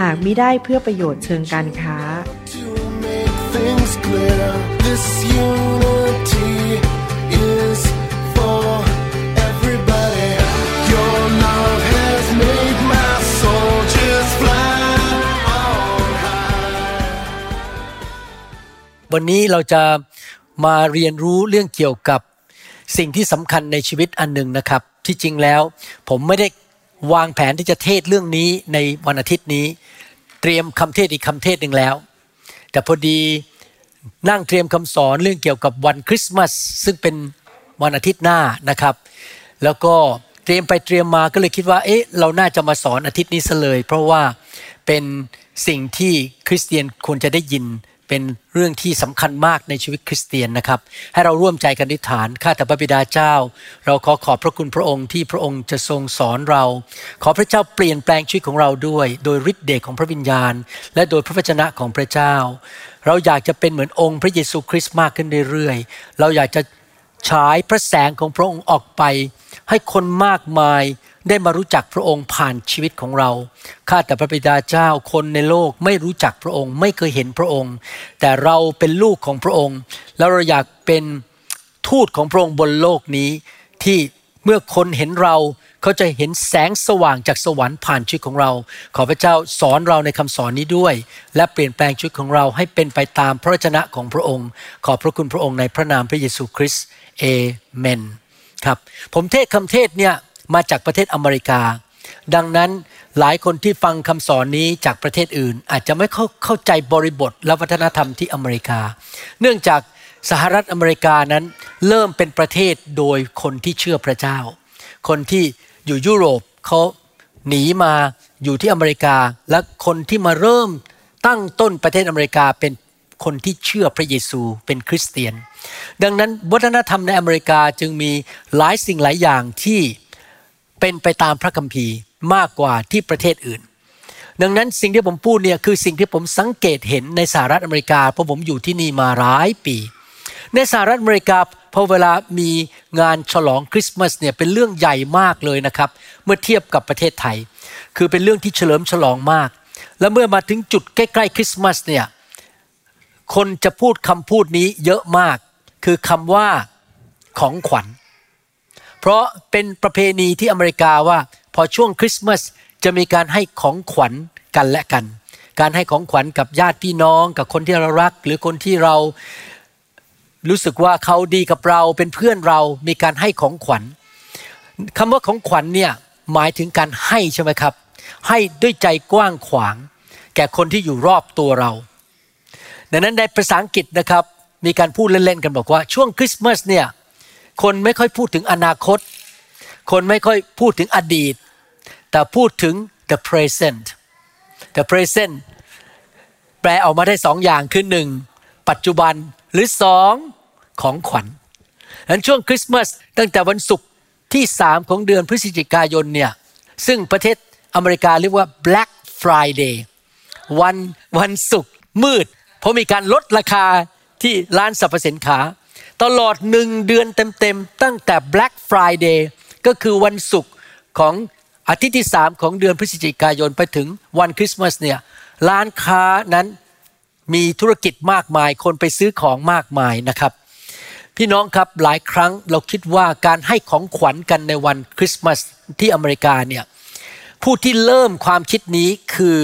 หากมิได้เพื่อประโยชน์เชิงการค้า วันนี้เราจะมาเรียนรู้เรื่องเกี่ยวกับสิ่งที่สำคัญในชีวิตอันหนึ่งนะครับ ที่จริงแล้ว ผมไม่ได้วางแผนที่จะเทศเรื่องนี้ในวันอาทิตย์นี้ เตรียมคำเทศอีกคำเทศหนึ่งแล้ว แต่พอดีนั่งเตรียมคำสอนเรื่องเกี่ยวกับวันคริสต์มาสซึ่งเป็นวันอาทิตย์หน้านะครับ แล้วก็เตรียมไปเตรียมมาก็เลยคิดว่า เอ๊ะ เราน่าจะมาสอนอาทิตย์นี้เลย เพราะว่าเป็นสิ่งที่คริสเตียนควรจะได้ยิน เป็นเรื่องที่สำคัญมากในชีวิตคริสเตียนนะครับ ให้เราร่วมใจกันอธิษฐานข้าแต่พระบิดาเจ้า เราขอขอบพระคุณพระองค์ที่พระองค์จะทรงสอนเรา ขอพระเจ้าเปลี่ยนแปลงชีวิตของเราด้วย โดยฤทธิ์เดชของพระวิญญาณ และโดยพระวจนะของพระเจ้า เราอยากจะเป็นเหมือนองค์พระเยซูคริสต์มากขึ้นเรื่อยๆเราอยากจะฉายพระแสงของพระองค์ออกไป ให้คนมากมาย ได้มารู้จักพระองค์ผ่านชีวิตของเรา ข้าแต่พระบิดาเจ้าคนในโลกไม่รู้จักพระองค์ ไม่เคยเห็นพระองค์ แต่เราเป็นลูกของพระองค์ แล้วเราอยากเป็นทูตของพระองค์บนโลกนี้ ที่เมื่อคนเห็นเราเขาจะเห็นแสงสว่างจากสวรรค์ผ่านชีวิตของเรา ขอพระเจ้าสอนเราในคำสอนนี้ด้วย และเปลี่ยนแปลงชีวิตของเราให้เป็นไปตามพระวจนะของพระองค์ ขอบพระคุณพระองค์ในพระนามพระเยซูคริสต์เอเมนครับผมเทศคำเทศเนี่ย มาจากประเทศอเมริกา ดังนั้นหลายคนที่ฟังคำสอนนี้จากประเทศอื่น อาจจะไม่เข้าเข้าใจบริบทและวัฒนธรรมที่อเมริกา เนื่องจากสหรัฐอเมริกานั้นเริ่มเป็นประเทศโดยคนที่เชื่อพระเจ้า คนที่อยู่ยุโรปเขาหนีมาอยู่ที่อเมริกาและคนที่มาเริ่มตั้งต้นประเทศอเมริกาเป็นคนที่เชื่อพระเยซูเป็นคริสเตียน ดังนั้นวัฒนธรรมในอเมริกาจึงมีหลายสิ่งหลายอย่างที่ เป็นไปตามพระคัมภีร์มากกว่าที่ประเทศอื่น ดังนั้นสิ่งที่ผมพูดเนี่ยคือสิ่งที่ผมสังเกตเห็นในสหรัฐอเมริกาเพราะผมอยู่ที่นี่มาหลายปี ในสหรัฐอเมริกาพอเวลามีงานฉลองคริสต์มาสเนี่ยเป็นเรื่องใหญ่มากเลยนะครับ เมื่อเทียบกับประเทศไทย คือเป็นเรื่องที่เฉลิมฉลองมาก และเมื่อมาถึงจุดใกล้ๆคริสต์มาสเนี่ยคนจะพูดคำพูดนี้เยอะมาก คือคำว่าของขวัญ เพราะเป็นประเพณีที่อเมริกาว่า พอช่วงคริสต์มาสจะมีการให้ของขวัญกันและกัน การให้ของขวัญกับญาติพี่น้อง กับคนที่เรารัก หรือคนที่เรารู้สึกว่าเขาดีกับเราเป็นเพื่อนเรามีการให้ของขวัญคำว่าของขวัญเนี่ยหมายถึงการให้ใช่ไหมครับ ให้ด้วยใจกว้างขวาง แก่คนที่อยู่รอบตัวเรา ดังนั้นในภาษาอังกฤษนะครับ มีการพูดเล่นๆกันบอกว่าช่วงคริสต์มาสเนี่ย คนไม่ค่อยพูดถึงอนาคต คนไม่ค่อยพูดถึงอดีต แต่พูดถึง the present the present แปลออกมาได้สองอย่างคือหนึ่งปัจจุบันหรือสองของขวัญดังนั้นช่วงคริสต์มาสตั้งแต่วันศุกร์ที่สามของเดือนพฤศจิกายนเนี่ยซึ่งประเทศอเมริกาเรียกว่า Black Friday วันวันศุกร์มืด เพราะมีการลดราคาที่ร้านสรรพสินค้า ตลอดหนึ่งเดือนเต็มๆ ตั้งแต่ Black Friday ก็คือวันศุกร์ของอาทิตย์ที่สามของเดือนพฤศจิกายนไปถึงวันคริสต์มาสเนี่ยร้านค้านั้นมีธุรกิจมากมาย คนไปซื้อของมากมายนะครับ พี่น้องครับหลายครั้งเราคิดว่าการให้ของขวัญกันในวันคริสต์มาสที่อเมริกาเนี่ยผู้ที่เริ่มความคิดนี้คือ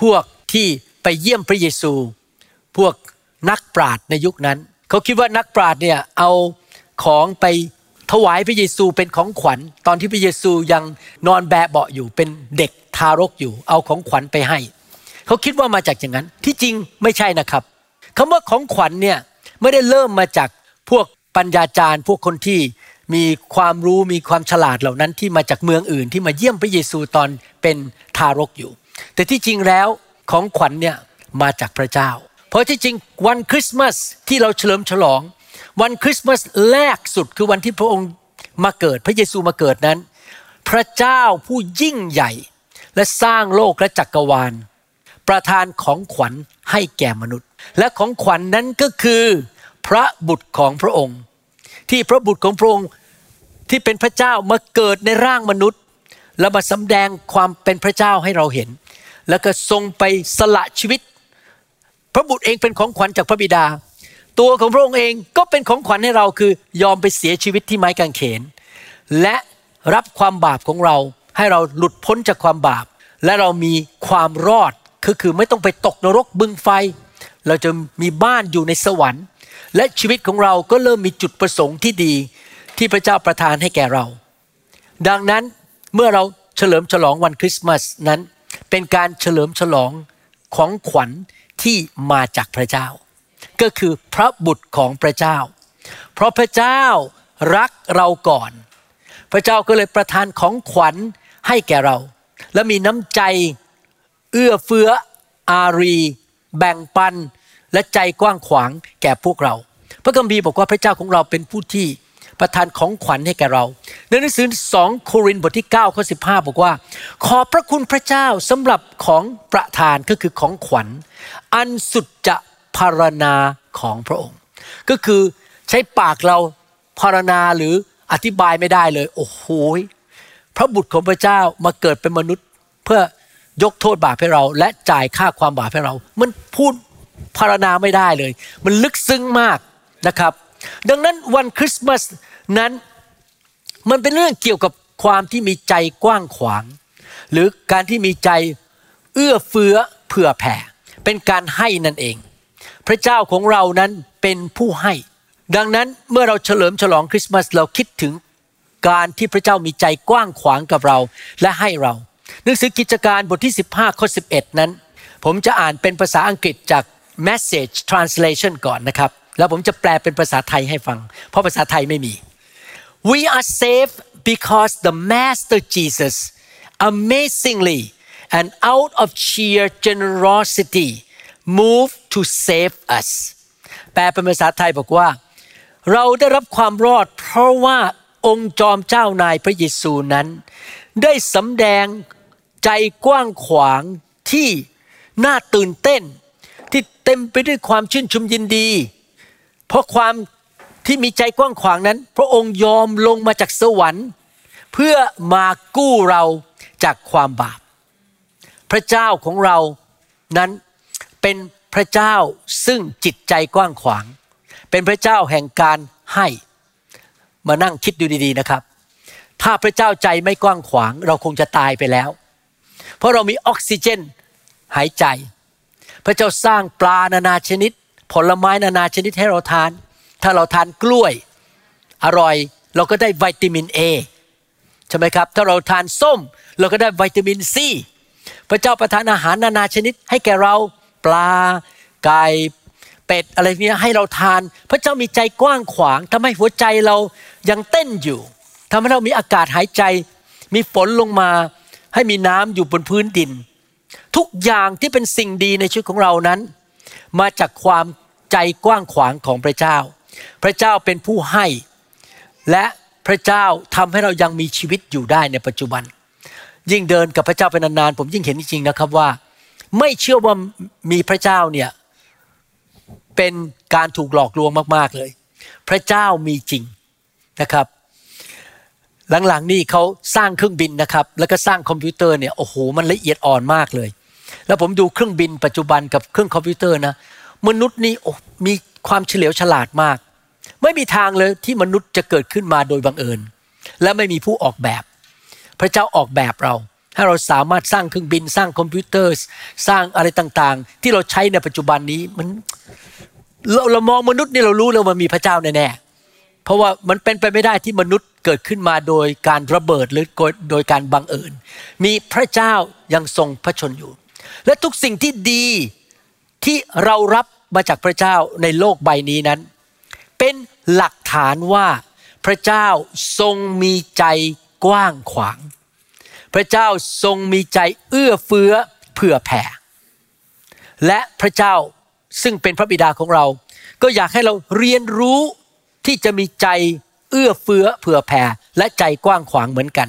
พวกที่ไปเยี่ยมพระเยซู พวกนักปราชญ์ในยุคนั้น เขาคิดว่านักปราชญ์เนี่ยเอาของไปถวายพระเยซูเป็นของขวัญ ตอนที่พระเยซูยังนอนแบะเบาะอยู่เป็นเด็กทารกอยู่ เอาของขวัญไปให้ เขาคิดว่ามาจากอย่างนั้น ที่จริงไม่ใช่นะครับคำว่าของขวัญเนี่ยไม่ได้เริ่มมาจากพวกปัญญาจารย์ พวกคนที่มีความรู้มีความฉลาดเหล่านั้นที่มาจากเมืองอื่นที่มาเยี่ยมพระเยซูตอนเป็นทารกอยู่ แต่ที่จริงแล้วของขวัญเนี่ยมาจากพระเจ้า เพราะที่จริงวันคริสต์มาสที่เราเฉลิมฉลอง วันคริสต์มาสแรกสุดคือวันที่พระองค์มาเกิด พระเยซูมาเกิดนั้น พระเจ้าผู้ยิ่งใหญ่ และสร้างโลกและจักรวาล ประทานของขวัญให้แก่มนุษย์ และของขวัญนนั้นก็คือ พระบุตรของพระองค์ ที่พระบุตรของพระองค์ที่เป็นพระเจ้ามาเกิดในร่างมนุษย์ แล้วมาสำแดงความเป็นพระเจ้าให้เราเห็น แล้วก็ทรงไปสละชีวิต พระบุตรเองเป็นของขวัญจากพระบิดา ตัวของพระองค์เองก็เป็นของขวัญให้เราคือยอมไปเสียชีวิตที่ไม้กางเขน และรับความบาปของเราให้เราหลุดพ้นจากความบาป และเรามีความรอดก็คือไม่ต้องไปตกนรกบึงไฟ เราจะมีบ้านอยู่ในสวรรค์ และชีวิตของเราก็เริ่มมีจุดประสงค์ที่ดีที่พระเจ้าประทานให้แก่เรา ดังนั้นเมื่อเราเฉลิมฉลองวันคริสต์มาสนั้น เป็นการเฉลิมฉลองของขวัญ ที่มาจากพระเจ้า ก็คือพระบุตรของพระเจ้า เพราะพระเจ้ารักเราก่อน พระเจ้าก็เลยประทานของขวัญให้แก่เรา และมีน้ำใจเอื้อเฟื้ออารี แบ่งปันและใจกว้างขวางแก่พวกเรา พระคัมภีร์บอกว่าพระเจ้าของเราเป็นผู้ที่ ประทานของขวัญให้แก่เรา ในหนังสือ 2 โครินธ์บทที่9ข้อ15 บอกว่า ขอพระคุณพระเจ้าสำหรับของประทานก็คือของขวัญ อันสุดจะพารณาของพระองค์ ก็คือใช้ปากเราพารณาหรืออธิบายไม่ได้เลย โอ้โหพระบุตรของพระเจ้ามาเกิดเป็นมนุษย์ เพื่อยกโทษบาปให้เรา และจ่ายค่าความบาปให้เรา มันพูดพารณาไม่ได้เลย มันลึกซึ้งมากนะครับ ดังนั้นวันคริสต์มาสนั้นมันเป็นเรื่องเกี่ยวกับความที่มีใจกว้างขวาง หรือการที่มีใจเอื้อเฟื้อเผื่อแผ่ เป็นการให้นั่นเอง พระเจ้าของเรานั้นเป็นผู้ให้ ดังนั้นเมื่อเราเฉลิมฉลองคริสต์มาสเราคิดถึงการที่พระเจ้ามีใจกว้างขวางกับเราและให้เรา หนังสือกิจการบทที่ 15ข้อ11 นั้น ผมจะอ่านเป็นภาษาอังกฤษจาก Message Translation ก่อนนะครับ แล้วผมจะแปลเป็นภาษาไทยให้ฟัง เพราะภาษาไทยไม่มี We are saved because the Master Jesus amazingly and out of sheer generosity moved to save us แปลเป็นภาษาไทยบอกว่า เราได้รับความรอด เพราะว่าองค์จอมเจ้านายพระเยซูนั้น ได้สำแดงใจกว้างขวางที่น่าตื่นเต้น ที่เต็มไปด้วยความชื่นชมยินดี เพราะความที่มีใจกว้างขวางนั้น พระองค์ยอมลงมาจากสวรรค์ เพื่อมากู้เราจากความบาป พระเจ้าของเรานั้นเป็นพระเจ้าซึ่งจิตใจกว้างขวาง เป็นพระเจ้าแห่งการให้ มานั่งคิดดูดีๆนะครับ ถ้าพระเจ้าใจไม่กว้างขวาง เราคงจะตายไปแล้ว เพราะเรามีออกซิเจนหายใจ พระเจ้าสร้างปลานานาชนิด ผลไม้นานาชนิดให้เราทาน ถ้าเราทานกล้วย อร่อย เราก็ได้วิตามินเอใช่ไหมครับ ถ้าเราทานส้ม เราก็ได้วิตามินซีพระเจ้าประทานอาหารนานาชนิดให้แก่เราปลาไก่เป็ดอะไรเนี้ยให้เราทาน พระเจ้ามีใจกว้างขวางทำให้หัวใจเรายังเต้นอยู่ทำให้เรามีอากาศหายใจ มีฝนลงมา ให้มีน้ำอยู่บนพื้นดิน ทุกอย่างที่เป็นสิ่งดีในชีวิตของเรานั้น มาจากความใจกว้างขวางของพระเจ้า พระเจ้าเป็นผู้ให้ และพระเจ้าทำให้เรายังมีชีวิตอยู่ได้ในปัจจุบัน ยิ่งเดินกับพระเจ้าเป็นนานๆผมยิ่งเห็นจริงๆนะครับว่า ไม่เชื่อว่ามีพระเจ้าเนี่ยเป็นการถูกหลอกลวงมากๆเลย พระเจ้ามีจริงนะครับ หลังๆนี่เขาสร้างเครื่องบินนะครับ แล้วก็สร้างคอมพิวเตอร์เนี่ยโอ้โหมันละเอียดอ่อนมากเลย แล้วผมดูเครื่องบินปัจจุบันกับเครื่องคอมพิวเตอร์นะ มนุษย์นี่มีความเฉลียวฉลาดมาก ไม่มีทางเลยที่มนุษย์จะเกิดขึ้นมาโดยบังเอิญ และไม่มีผู้ออกแบบ พระเจ้าออกแบบเราให้เราสามารถสร้างเครื่องบินสร้างคอมพิวเตอร์ สร้างอะไรต่างๆ ที่เราใช้ในปัจจุบันนี้มันเราเรามองมนุษย์นี่เรารู้แล้วมันมีพระเจ้าแน่ๆเพราะว่ามันเป็นไปไม่ได้ที่มนุษย์เกิดขึ้นมาโดยการระเบิดหรือโดยการบังเอิญ มีพระเจ้ายังทรงพระชนอยู่ และทุกสิ่งที่ดีที่เรารับมาจากพระเจ้าในโลกใบนี้นั้น เป็นหลักฐานว่าพระเจ้าทรงมีใจกว้างขวาง พระเจ้าทรงมีใจเอื้อเฟื้อเผื่อแผ่ และพระเจ้าซึ่งเป็นพระบิดาของเรา ก็อยากให้เราเรียนรู้ที่จะมีใจเอื้อเฟื้อเผื่อแผ่และใจกว้างขวางเหมือนกัน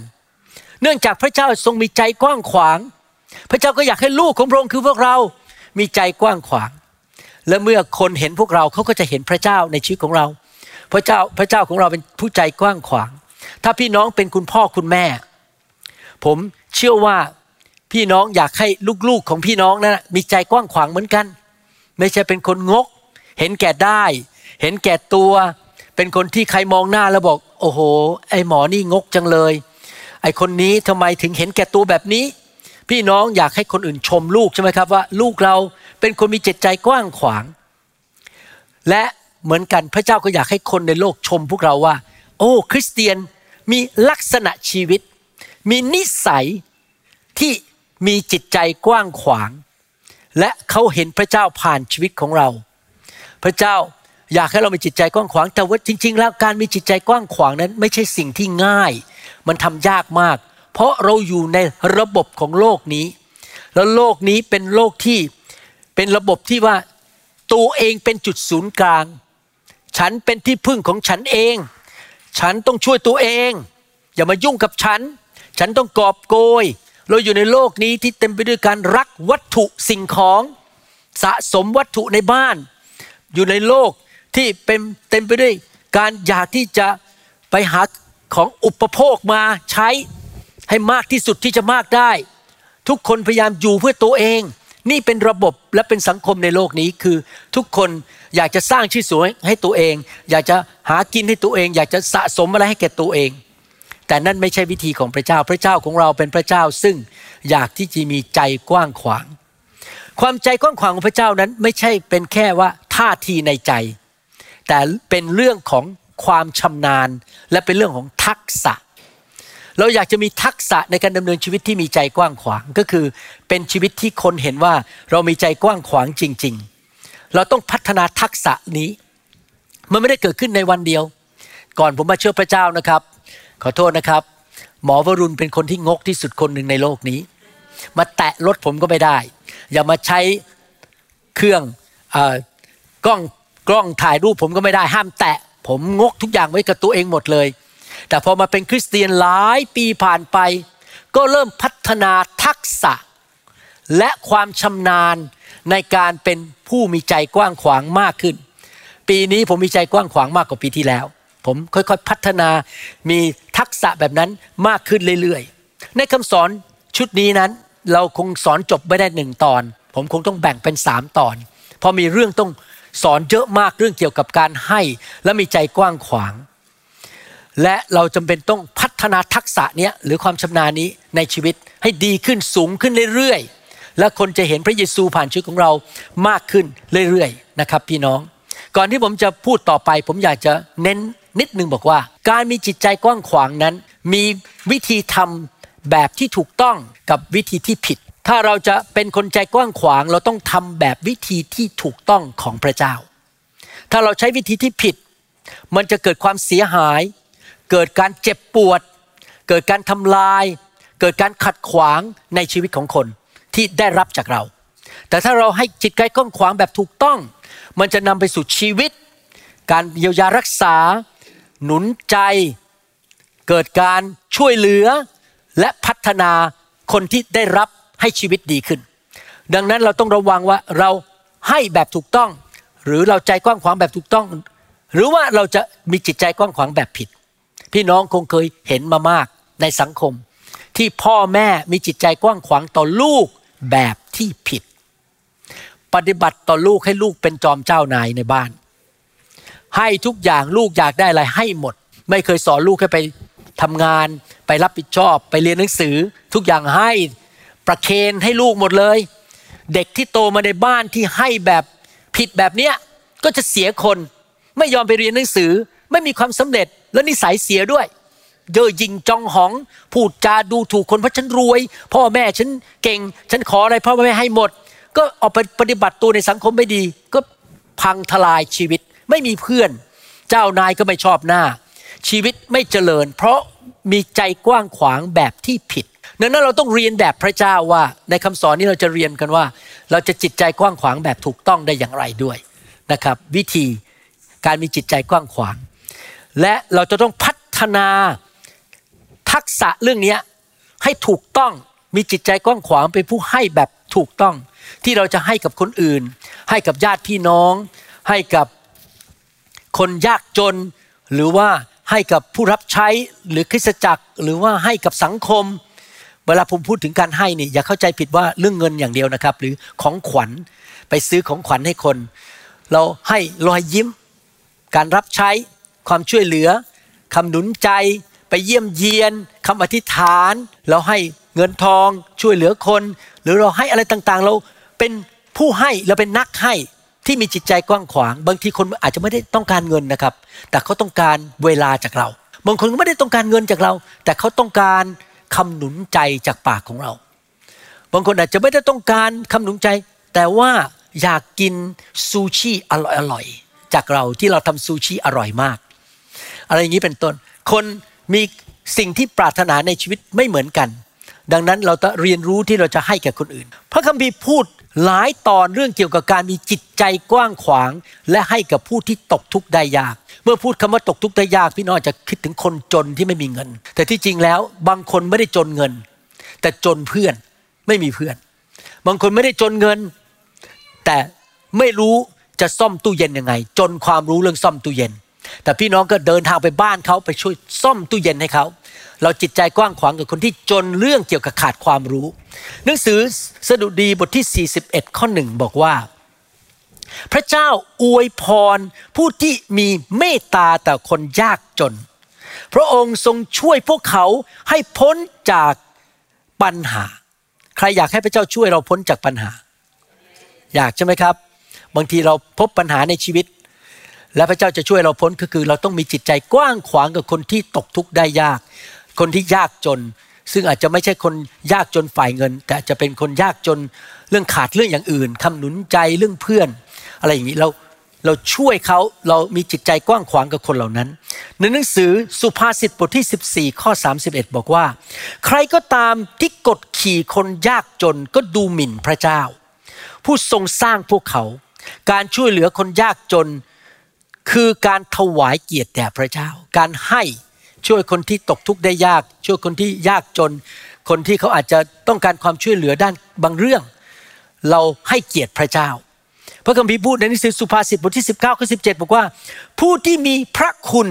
เนื่องจากพระเจ้าทรงมีใจกว้างขวาง พระเจ้าก็อยากให้ลูกของพระองค์คือพวกเรา มีใจกว้างขวาง และเมื่อคนเห็นพวกเราเขาก็จะเห็นพระเจ้าในชีวิตของเรา พระเจ้าพระเจ้าของเราเป็นผู้ใจกว้างขวาง ถ้าพี่น้องเป็นคุณพ่อคุณแม่ ผมเชื่อว่าพี่น้องอยากให้ลูกๆของพี่น้องนั้นมีใจกว้างขวางเหมือนกัน ไม่ใช่เป็นคนงก เห็นแก่ได้ เห็นแก่ตัว เป็นคนที่ใครมองหน้าแล้วบอก โอ้โห ไอหมอนี่งกจังเลย ไอคนนี้ทำไมถึงเห็นแก่ตัวแบบนี้ พี่น้องอยากให้คนอื่นชมลูกใช่ไหมครับว่า ลูกเราเป็นคนมีจิตใจกว้างขวาง และเหมือนกันพระเจ้าก็อยากให้คนในโลกชมพวกเราว่า โอ้ คริสเตียนมีลักษณะชีวิต มีนิสัยที่มีจิตใจกว้างขวาง และเขาเห็นพระเจ้าผ่านชีวิตของเรา พระเจ้าอยากให้เรามีจิตใจกว้างขวาง แต่ว่าจริง ๆ แล้วการมีจิตใจกว้างขวางนั้น ไม่ใช่สิ่งที่ง่าย มันทำยากมาก เพราะเราอยู่ในระบบของโลกนี้ แล้วโลกนี้เป็นโลกที่เป็นระบบที่ว่าตัวเองเป็นจุดศูนย์กลาง ฉันเป็นที่พึ่งของฉันเอง ฉันต้องช่วยตัวเอง อย่ามายุ่งกับฉัน ฉันต้องกอบโกย เราอยู่ในโลกนี้ที่เต็มไปด้วยการรักวัตถุสิ่งของสะสมวัตถุในบ้าน อยู่ในโลกที่เป็นเต็มไปด้วยการอยากที่จะไปหาของอุปโภคมาใช้ ให้มากที่สุดที่จะมากได้ ทุกคนพยายามอยู่เพื่อตัวเอง นี่เป็นระบบและเป็นสังคมในโลกนี้คือ ทุกคนอยากจะสร้างชื่อเสวยให้ตัวเอง อยากจะหากินให้ตัวเอง อยากจะสะสมอะไรให้แก่ตัวเอง แต่นั่นไม่ใช่วิธีของพระเจ้าพระเจ้าของเราเป็นพระเจ้า ซึ่งอยากที่จะมีใจกว้างขวาง ความใจกว้างขวางของพระเจ้านั้นไม่ใช่เป็นแค่ว่าท่าทีในใจ แต่เป็นเรื่องของความชำนาญและเป็นเรื่องของทักษะ เราอยากจะมีทักษะในการดำเนินชีวิตที่มีใจกว้างขวางก็คือ เป็นชีวิตที่คนเห็นว่าเรามีใจกว้างขวางจริง ๆ เราต้องพัฒนาทักษะนี้ มันไม่ได้เกิดขึ้นในวันเดียว ก่อนผมมาเชื่อพระเจ้านะครับ ขอโทษนะครับ หมอวรุณเป็นคนที่งกที่สุดคนหนึ่งในโลกนี้ มาแตะรถผมก็ไม่ได้ อย่ามาใช้เครื่องอกล้องกล้องถ่ายรูปผมก็ไม่ได้ห้ามแตะผมงกทุกอย่างไว้กับตัวเองหมดเลย แต่พอมาเป็นคริสเตียนหลายปีผ่านไป ก็เริ่มพัฒนาทักษะ และความชำนาญในการเป็นผู้มีใจกว้างขวางมากขึ้น ปีนี้ผมมีใจกว้างขวางมากกว่าปีที่แล้ว ผมค่อยๆพัฒนามีทักษะแบบนั้นมากขึ้นเรื่อยๆ ในคำสอนชุดนี้นั้น เราคงสอนจบไม่ได้หนึ่งตอน ผมคงต้องแบ่งเป็นสามตอน เพราะมีเรื่องต้องสอนเยอะมากเรื่องเกี่ยวกับการให้และมีใจกว้างขวาง และเราจำเป็นต้องพัฒนาทักษะเนี้ยหรือความชำนาญนี้ในชีวิตให้ดีขึ้นสูงขึ้นเรื่อยๆ และคนจะเห็นพระเยซูผ่านชีวิตของเรามากขึ้นเรื่อยๆนะครับ พี่น้อง ก่อนที่ผมจะพูดต่อไป ผมอยากจะเน้นนิดนึงบอกว่า การมีจิตใจกว้างขวางนั้น มีวิธีทำแบบที่ถูกต้องกับวิธีที่ผิด ถ้าเราจะเป็นคนใจกว้างขวาง เราต้องทำแบบวิธีที่ถูกต้องของพระเจ้า ถ้าเราใช้วิธีที่ผิด มันจะเกิดความเสียหาย เกิดการเจ็บปวด เกิดการทำลาย เกิดการขัดขวางในชีวิตของคนที่ได้รับจากเรา แต่ถ้าเราให้จิตใจกว้างขวางแบบถูกต้อง มันจะนำไปสู่ชีวิต การเยียวยารักษา หนุนใจ เกิดการช่วยเหลือ และพัฒนาคนที่ได้รับให้ชีวิตดีขึ้น ดังนั้นเราต้องระวังว่าเราให้แบบถูกต้อง หรือเราใจกว้างขวางแบบถูกต้อง หรือว่าเราจะมีจิตใจกว้างขวางแบบผิด พี่น้องคงเคยเห็นมามากในสังคม ที่พ่อแม่มีจิตใจกว้างขวางต่อลูกแบบที่ผิด ปฏิบัติต่อลูกให้ลูกเป็นจอมเจ้านายในบ้าน ให้ทุกอย่างลูกอยากได้อะไรให้หมด ไม่เคยสอนลูกให้ไปทำงาน ไปรับผิดชอบ ไปเรียนหนังสือ ทุกอย่างให้ประเคนให้ลูกหมดเลย เด็กที่โตมาในบ้านที่ให้แบบผิดแบบเนี้ยก็จะเสียคนไม่ยอมไปเรียนหนังสือ ไม่มีความสำเร็จ และนิสัยเสียด้วย เย่อหยิงจองหอง พูดจาดูถูกคนเพราะฉันรวย พ่อแม่ฉันเก่ง ฉันขออะไรพ่อแม่ให้หมด ก็ออกไปปฏิบัติตัวในสังคมไม่ดี ก็พังทลายชีวิต ไม่มีเพื่อน เจ้านายก็ไม่ชอบหน้า ชีวิตไม่เจริญ เพราะมีใจกว้างขวางแบบที่ผิดดังนั้นเราต้องเรียนแบบพระเจ้าว่า ในคำสอนนี้เราจะเรียนกันว่า เราจะจิตใจกว้างขวางแบบถูกต้องได้อย่างไรด้วยนะครับ วิธีการมีจิตใจกว้างขวาง และเราจะต้องพัฒนาทักษะเรื่องนี้ให้ถูกต้องมีจิตใจกว้างขวางเป็นผู้ให้แบบถูกต้อง ที่เราจะให้กับคนอื่น ให้กับญาติพี่น้อง ให้กับคนยากจน หรือว่าให้กับผู้รับใช้หรือคริสตจักร หรือว่าให้กับสังคม เวลาผมพูดถึงการให้นี่อย่าเข้าใจผิดว่าเรื่องเงินอย่างเดียวนะครับ หรือของขวัญไปซื้อของขวัญให้คน เราให้รอยยิ้ม การรับใช้ ความช่วยเหลือคำหนุนใจไปเยี่ยมเยียนคำอธิษฐาน เราให้เงินทองช่วยเหลือคน หรือเราให้อะไรต่างๆ เราเป็นผู้ให้เราเป็นนักให้ที่มีจิตใจกว้างขวาง บางทีคนอาจจะไม่ได้ต้องการเงินนะครับ แต่เขาต้องการเวลาจากเรา บางคนก็ไม่ได้ต้องการเงินจากเรา แต่เขาต้องการคำหนุนใจจากปากของเรา บางคนอาจจะไม่ได้ต้องการคำหนุนใจ แต่ว่าอยากกินซูชิอร่อยๆจากเราที่เราทำซูชิอร่อยมาก อะไรอย่างนี้เป็นต้น คนมีสิ่งที่ปรารถนาในชีวิตไม่เหมือนกัน ดังนั้นเราต้องเรียนรู้ที่เราจะให้แก่คนอื่น พระคัมภีร์พูดหลายตอนเรื่องเกี่ยวกับการมีจิตใจกว้างขวาง และให้กับผู้ที่ตกทุกข์ได้ยาก เมื่อพูดคำว่าตกทุกข์ได้ยากพี่น้องจะคิดถึงคนจนที่ไม่มีเงิน แต่ที่จริงแล้วบางคนไม่ได้จนเงิน แต่จนเพื่อนไม่มีเพื่อน บางคนไม่ได้จนเงิน แต่ไม่รู้จะซ่อมตู้เย็นยังไง จนความรู้เรื่องซ่อมตู้เย็น แต่พี่น้องก็เดินทางไปบ้านเขาไปช่วยซ่อมตู้เย็นให้เขา เราจิตใจกว้างขวางกับคนที่จนเรื่องเกี่ยวกับขาดความรู้ หนังสือสดุดีบทที่ 41 ข้อหนึ่งบอกว่า พระเจ้าอวยพรผู้ที่มีเมตตาต่อคนยากจน พระองค์ทรงช่วยพวกเขาให้พ้นจากปัญหา ใครอยากให้พระเจ้าช่วยเราพ้นจากปัญหา อยากใช่ไหมครับ บางทีเราพบปัญหาในชีวิต และพระเจ้าจะช่วยเราพ้นก็คือ เราต้องมีจิตใจกว้างขวางกับคนที่ตกทุกข์ได้ยาก คนที่ยากจน ซึ่งอาจจะไม่ใช่คนยากจนฝ่ายเงิน แต่จะเป็นคนยากจนเรื่องขาดเรื่องอย่างอื่นคำหนุนใจเรื่องเพื่อน อะไรอย่างนี้เราเราช่วยเขาเรามีจิตใจกว้างขวางกับคนเหล่านั้น ในหนังสือสุภาษิตบทที่ 14 ข้อ 31 บอกว่า ใครก็ตามที่กดขี่คนยากจนก็ดูหมิ่นพระเจ้า ผู้ทรงสร้างพวกเขา การช่วยเหลือคนยากจน คือการถวายเกียรติแด่พระเจ้า การให้ช่วยคนที่ตกทุกข์ได้ยาก ช่วยคนที่ยากจน คนที่เขาอาจจะต้องการความช่วยเหลือด้านบางเรื่อง เราให้เกียรติพระเจ้า พระคัมภีร์พูดในหนังสือสุภาษิตบทที่ 19ข้อ17บอกว่า ผู้ที่มีพระคุณ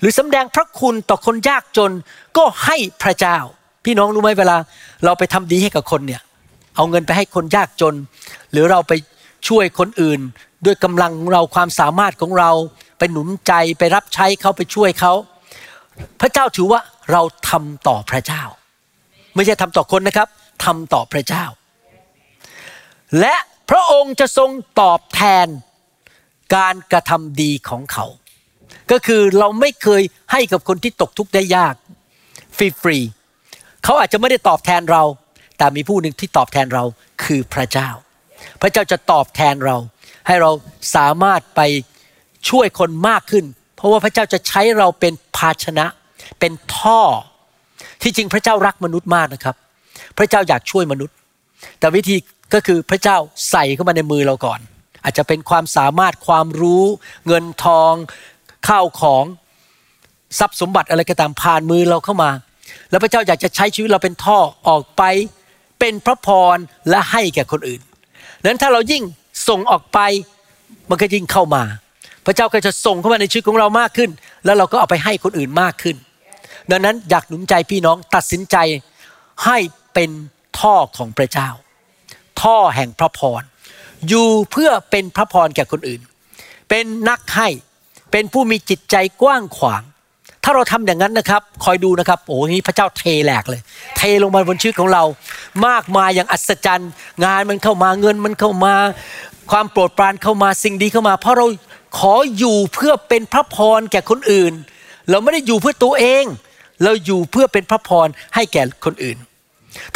หรือสำแดงพระคุณต่อคนยากจนก็ให้พระเจ้า พี่น้องรู้ไหมเวลา เราไปทำดีให้กับคนเนี่ยเอาเงินไปให้คนยากจน หรือเราไปช่วยคนอื่น ด้วยกำลังเราความสามารถของเราไปหนุนใจไปรับใช้เขาไปช่วยเขาพระเจ้าถือว่าเราทำต่อพระเจ้า ไม่ใช่ทำต่อคนนะครับทำต่อพระเจ้า และพระองค์จะทรงตอบแทนการกระทำดีของเขา ก็คือเราไม่เคยให้กับคนที่ตกทุกข์ได้ยากฟรีๆเขาอาจจะไม่ได้ตอบแทนเรา แต่มีผู้หนึ่งที่ตอบแทนเราคือพระเจ้า พระเจ้าจะตอบแทนเรา ให้เราสามารถไปช่วยคนมากขึ้น เพราะว่าพระเจ้าจะใช้เราเป็นภาชนะ เป็นท่อ ที่จริงพระเจ้ารักมนุษย์มากนะครับ พระเจ้าอยากช่วยมนุษย์ แต่วิธีก็คือพระเจ้าใส่เข้ามาในมือเราก่อน อาจจะเป็นความสามารถความรู้ เงินทองข้าวของทรัพย์สมบัติอะไรก็ตามผ่านมือเราเข้ามา แล้วพระเจ้าอยากจะใช้ชีวิตเราเป็นท่อออกไป เป็นพระพรและให้แก่คนอื่นดังนั้นถ้าเรายิ่ง ส่งออกไปมันก็ยิ่งเข้ามา พระเจ้าก็จะส่งเข้ามาในชีวิตของเรามากขึ้น แล้วเราก็เอาไปให้คนอื่นมากขึ้น ดังนั้นอยากหนุนใจพี่น้องตัดสินใจให้เป็นท่อของพระเจ้า ท่อแห่งพระพรอยู่เพื่อเป็นพระพรแก่คนอื่น เป็นนักให้เป็นผู้มีจิตใจกว้างขวาง ถ้าเราทำอย่างนั้นนะครับ คอยดูนะครับ โอ้โหนี่พระเจ้าเทแหลกเลย เทลงมาบนชีวิตของเรา มากมายอย่างอัศจรรย์ งานมันเข้ามาเงินมันเข้ามา ความโปรดปรานเข้ามาสิ่งดีเข้ามา เพราะเราขออยู่เพื่อเป็นพระพรแก่คนอื่น เราไม่ได้อยู่เพื่อตัวเอง เราอยู่เพื่อเป็นพระพรให้แก่คนอื่น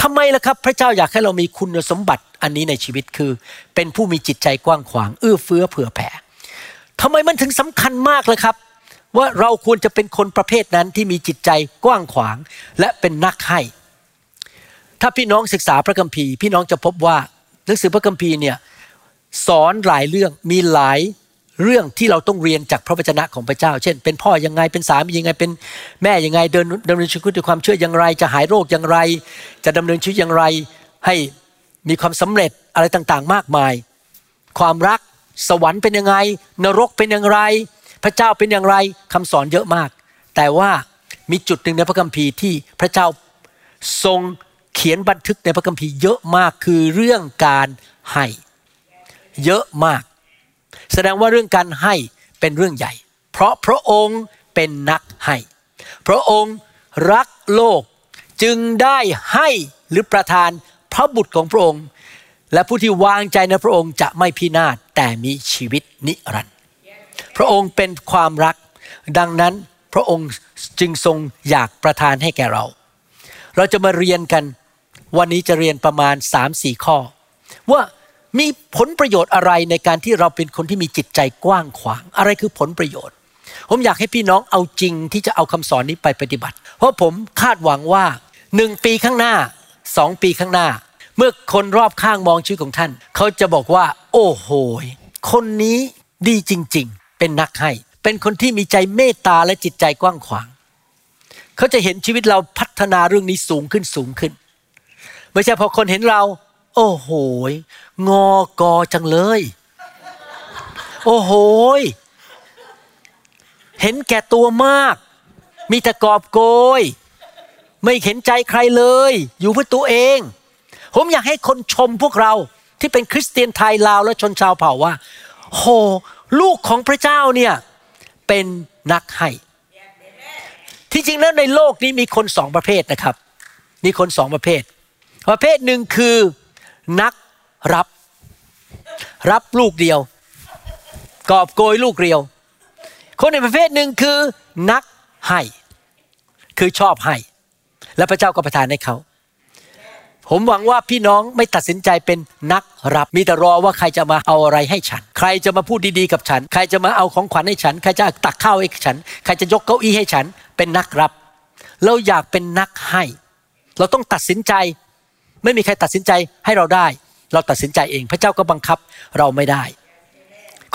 ทำไมล่ะครับ พระเจ้าอยากให้เรามีคุณสมบัติอันนี้ในชีวิตคือ เป็นผู้มีจิตใจกว้างขวางเอื้อเฟื้อเผื่อแผ่ทำไมมันถึงสำคัญมากเลยครับ ว่าเราควรจะเป็นคนประเภทนั้นที่มีจิตใจกว้างขวางและเป็นนักให้ ถ้าพี่น้องศึกษาพระคัมภีร์ พี่น้องจะพบว่าหนังสือพระคัมภีร์เนี่ยสอนหลายเรื่องมีหลายเรื่องที่เราต้องเรียนจากพระวจนะของพระเจ้า เช่น เป็นพ่อยังไงเป็นสามียังไงเป็นแม่ยังไงเดินดำเนินชีวิตด้วยความเชื่ออย่างไร จะหายโรคอย่างไร จะดำเนินชีวิตอย่างไร ให้มีความสำเร็จอะไรต่างๆ มากมาย ความรักสวรรค์เป็นยังไง นรกเป็นอย่างไร พระเจ้าเป็นอย่างไรคำสอนเยอะมาก แต่ว่ามีจุดหนึ่งในพระคัมภีร์ที่พระเจ้าทรงเขียนบันทึกในพระคัมภีร์เยอะมากคือเรื่องการให้ เยอะมาก แสดงว่าเรื่องการให้เป็นเรื่องใหญ่ เพราะพระองค์เป็นนักให้ พระองค์รักโลกจึงได้ให้หรือประทานพระบุตรของพระองค์ และผู้ที่วางใจในพระองค์จะไม่พินาศแต่มีชีวิตนิรันดร์ พระองค์เป็นความรัก ดังนั้นพระองค์จึงทรงอยากประทานให้แก่เรา เราจะมาเรียนกัน วันนี้จะเรียนประมาณ3-4ข้อ ว่ามีผลประโยชน์อะไรในการที่เราเป็นคนที่มีจิตใจกว้างขวาง อะไรคือผลประโยชน์ ผมอยากให้พี่น้องเอาจริงที่จะเอาคำสอนนี้ไปปฏิบัติ เพราะผมคาดหวังว่าหนึ่งปีข้างหน้าสองปีข้างหน้า เมื่อคนรอบข้างมองชีวิตของท่าน เขาจะบอกว่า โอ้โหคนนี้ดีจริง ๆ เป็นนักให้ เป็นคนที่มีใจเมตตาและจิตใจกว้างขวาง เขาจะเห็นชีวิตเราพัฒนาเรื่องนี้สูงขึ้นสูงขึ้น ไม่ใช่พอคนเห็นเรา โอ้โหยงอกอจังเลย โอ้โหเห็นแก่ตัวมาก มีแต่กอบโกย ไม่เห็นใจใครเลย อยู่เพื่อตัวเอง ผมอยากให้คนชมพวกเราที่เป็นคริสเตียนไทยลาวและชนชาวเผ่าว่า โห ลูกของพระเจ้าเนี่ยเป็นนักให้ที่จริงแล้วในโลกนี้มีคนสองประเภทนะครับ มีคนสองประเภท ประเภทหนึ่งคือนักรับ รับลูกเดียว กอบโกยลูกเดียว คนในประเภทหนึ่งคือนักให้ คือชอบให้ และพระเจ้าก็ประทานให้เขา ผมหวังว่าพี่น้องไม่ตัดสินใจเป็นนักรับมีแต่รอว่าใครจะมาเอาอะไรให้ฉัน ใครจะมาพูดดีๆกับฉัน ใครจะมาเอาของขวัญให้ฉัน ใครจะตักข้าวให้ฉัน ใครจะยกเก้าอี้ให้ฉัน เป็นนักรับ เราอยากเป็นนักให้ เราต้องตัดสินใจ ไม่มีใครตัดสินใจให้เราได้ เราตัดสินใจเอง พระเจ้าก็บังคับเราไม่ได้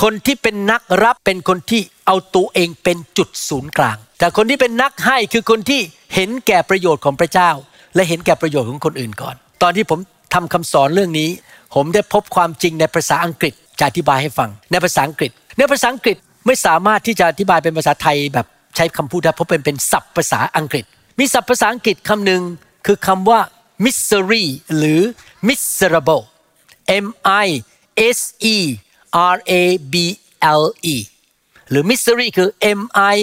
คนที่เป็นนักรับเป็นคนที่เอาตัวเองเป็นจุดศูนย์กลาง แต่คนที่เป็นนักให้คือคนที่เห็นแก่ประโยชน์ของพระเจ้า และเห็นแก่ประโยชน์ของคนอื่นก่อน ตอนที่ผมทำคำสอนเรื่องนี้ ผมได้พบความจริงในภาษาอังกฤษจะอธิบายให้ฟัง ในภาษาอังกฤษ ในภาษาอังกฤษไม่สามารถที่จะอธิบายเป็นภาษาไทยแบบใช้คำพูดได้เพราะเป็นเป็นศัพท์ภาษาอังกฤษ มีศัพท์ภาษาอังกฤษคำหนึ่งคือคำว่า misery หรือ miserable M I S E R A B L E หรือ misery คือ M I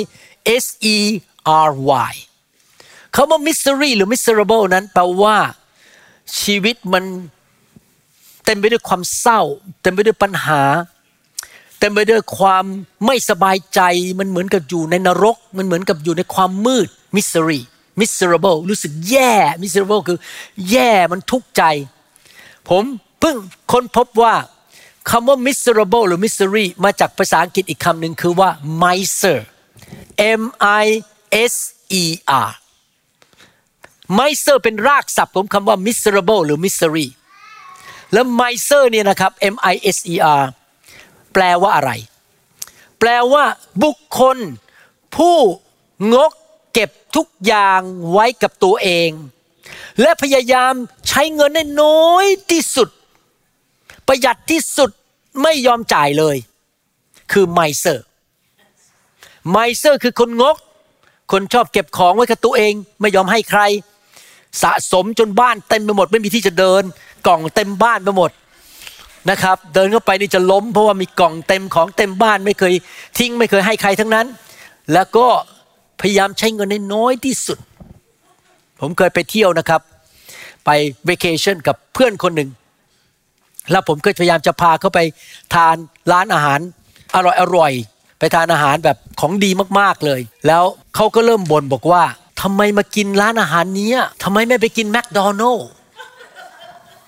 S E R Y คำว่า misery หรือ miserable นั้นแปลว่าชีวิตมันเต็มไปด้วยความเศร้า เต็มไปด้วยปัญหา เต็มไปด้วยความไม่สบายใจมันเหมือนกับอยู่ในนรก มันเหมือนกับอยู่ในความมืด misery miserable รู้สึกแย่ miserable คือ แย่มันทุกข์ใจ ผมเพิ่งค้นพบว่าคำว่า miserable หรือ misery มาจากภาษาอังกฤษอีกคำหนึ่งคือว่า miser M I S E R miser เป็นรากศัพท์ของคำว่า miserable หรือ misery แล้ว miser เนี่ยนะครับ M I S E R แปลว่าอะไร แปลว่าบุคคล ผู้งกเก็บทุกอย่างไว้กับตัวเอง และพยายามใช้เงินให้น้อยที่สุด ประหยัดที่สุดไม่ยอมจ่ายเลย คือไมเซอร์ไมเซอร์คือคนงก คนชอบเก็บของไว้กับตัวเอง ไม่ยอมให้ใคร สะสมจนบ้านเต็มไปหมดไม่มีที่จะเดิน กล่องเต็มบ้านไปหมดนะครับ เดินเข้าไปนี่จะล้ม เพราะว่ามีกล่องเต็มของเต็มบ้านไม่เคยทิ้งไม่เคยให้ใครทั้งนั้น แล้วก็พยายามใช้เงินให้น้อยที่สุด ผมเคยไปเที่ยวนะครับ ไปเวกชั่นกับเพื่อนคนหนึ่งแล้วผมก็พยายามจะพาเขาไปทานร้านอาหารอร่อยอร่อยไปทานอาหารแบบของดีมากๆเลย แล้วเขาก็เริ่มบ่นบอกว่า ทำไมมากินร้านอาหารนี้ทำไมไม่ไปกินแมคโดนัลล์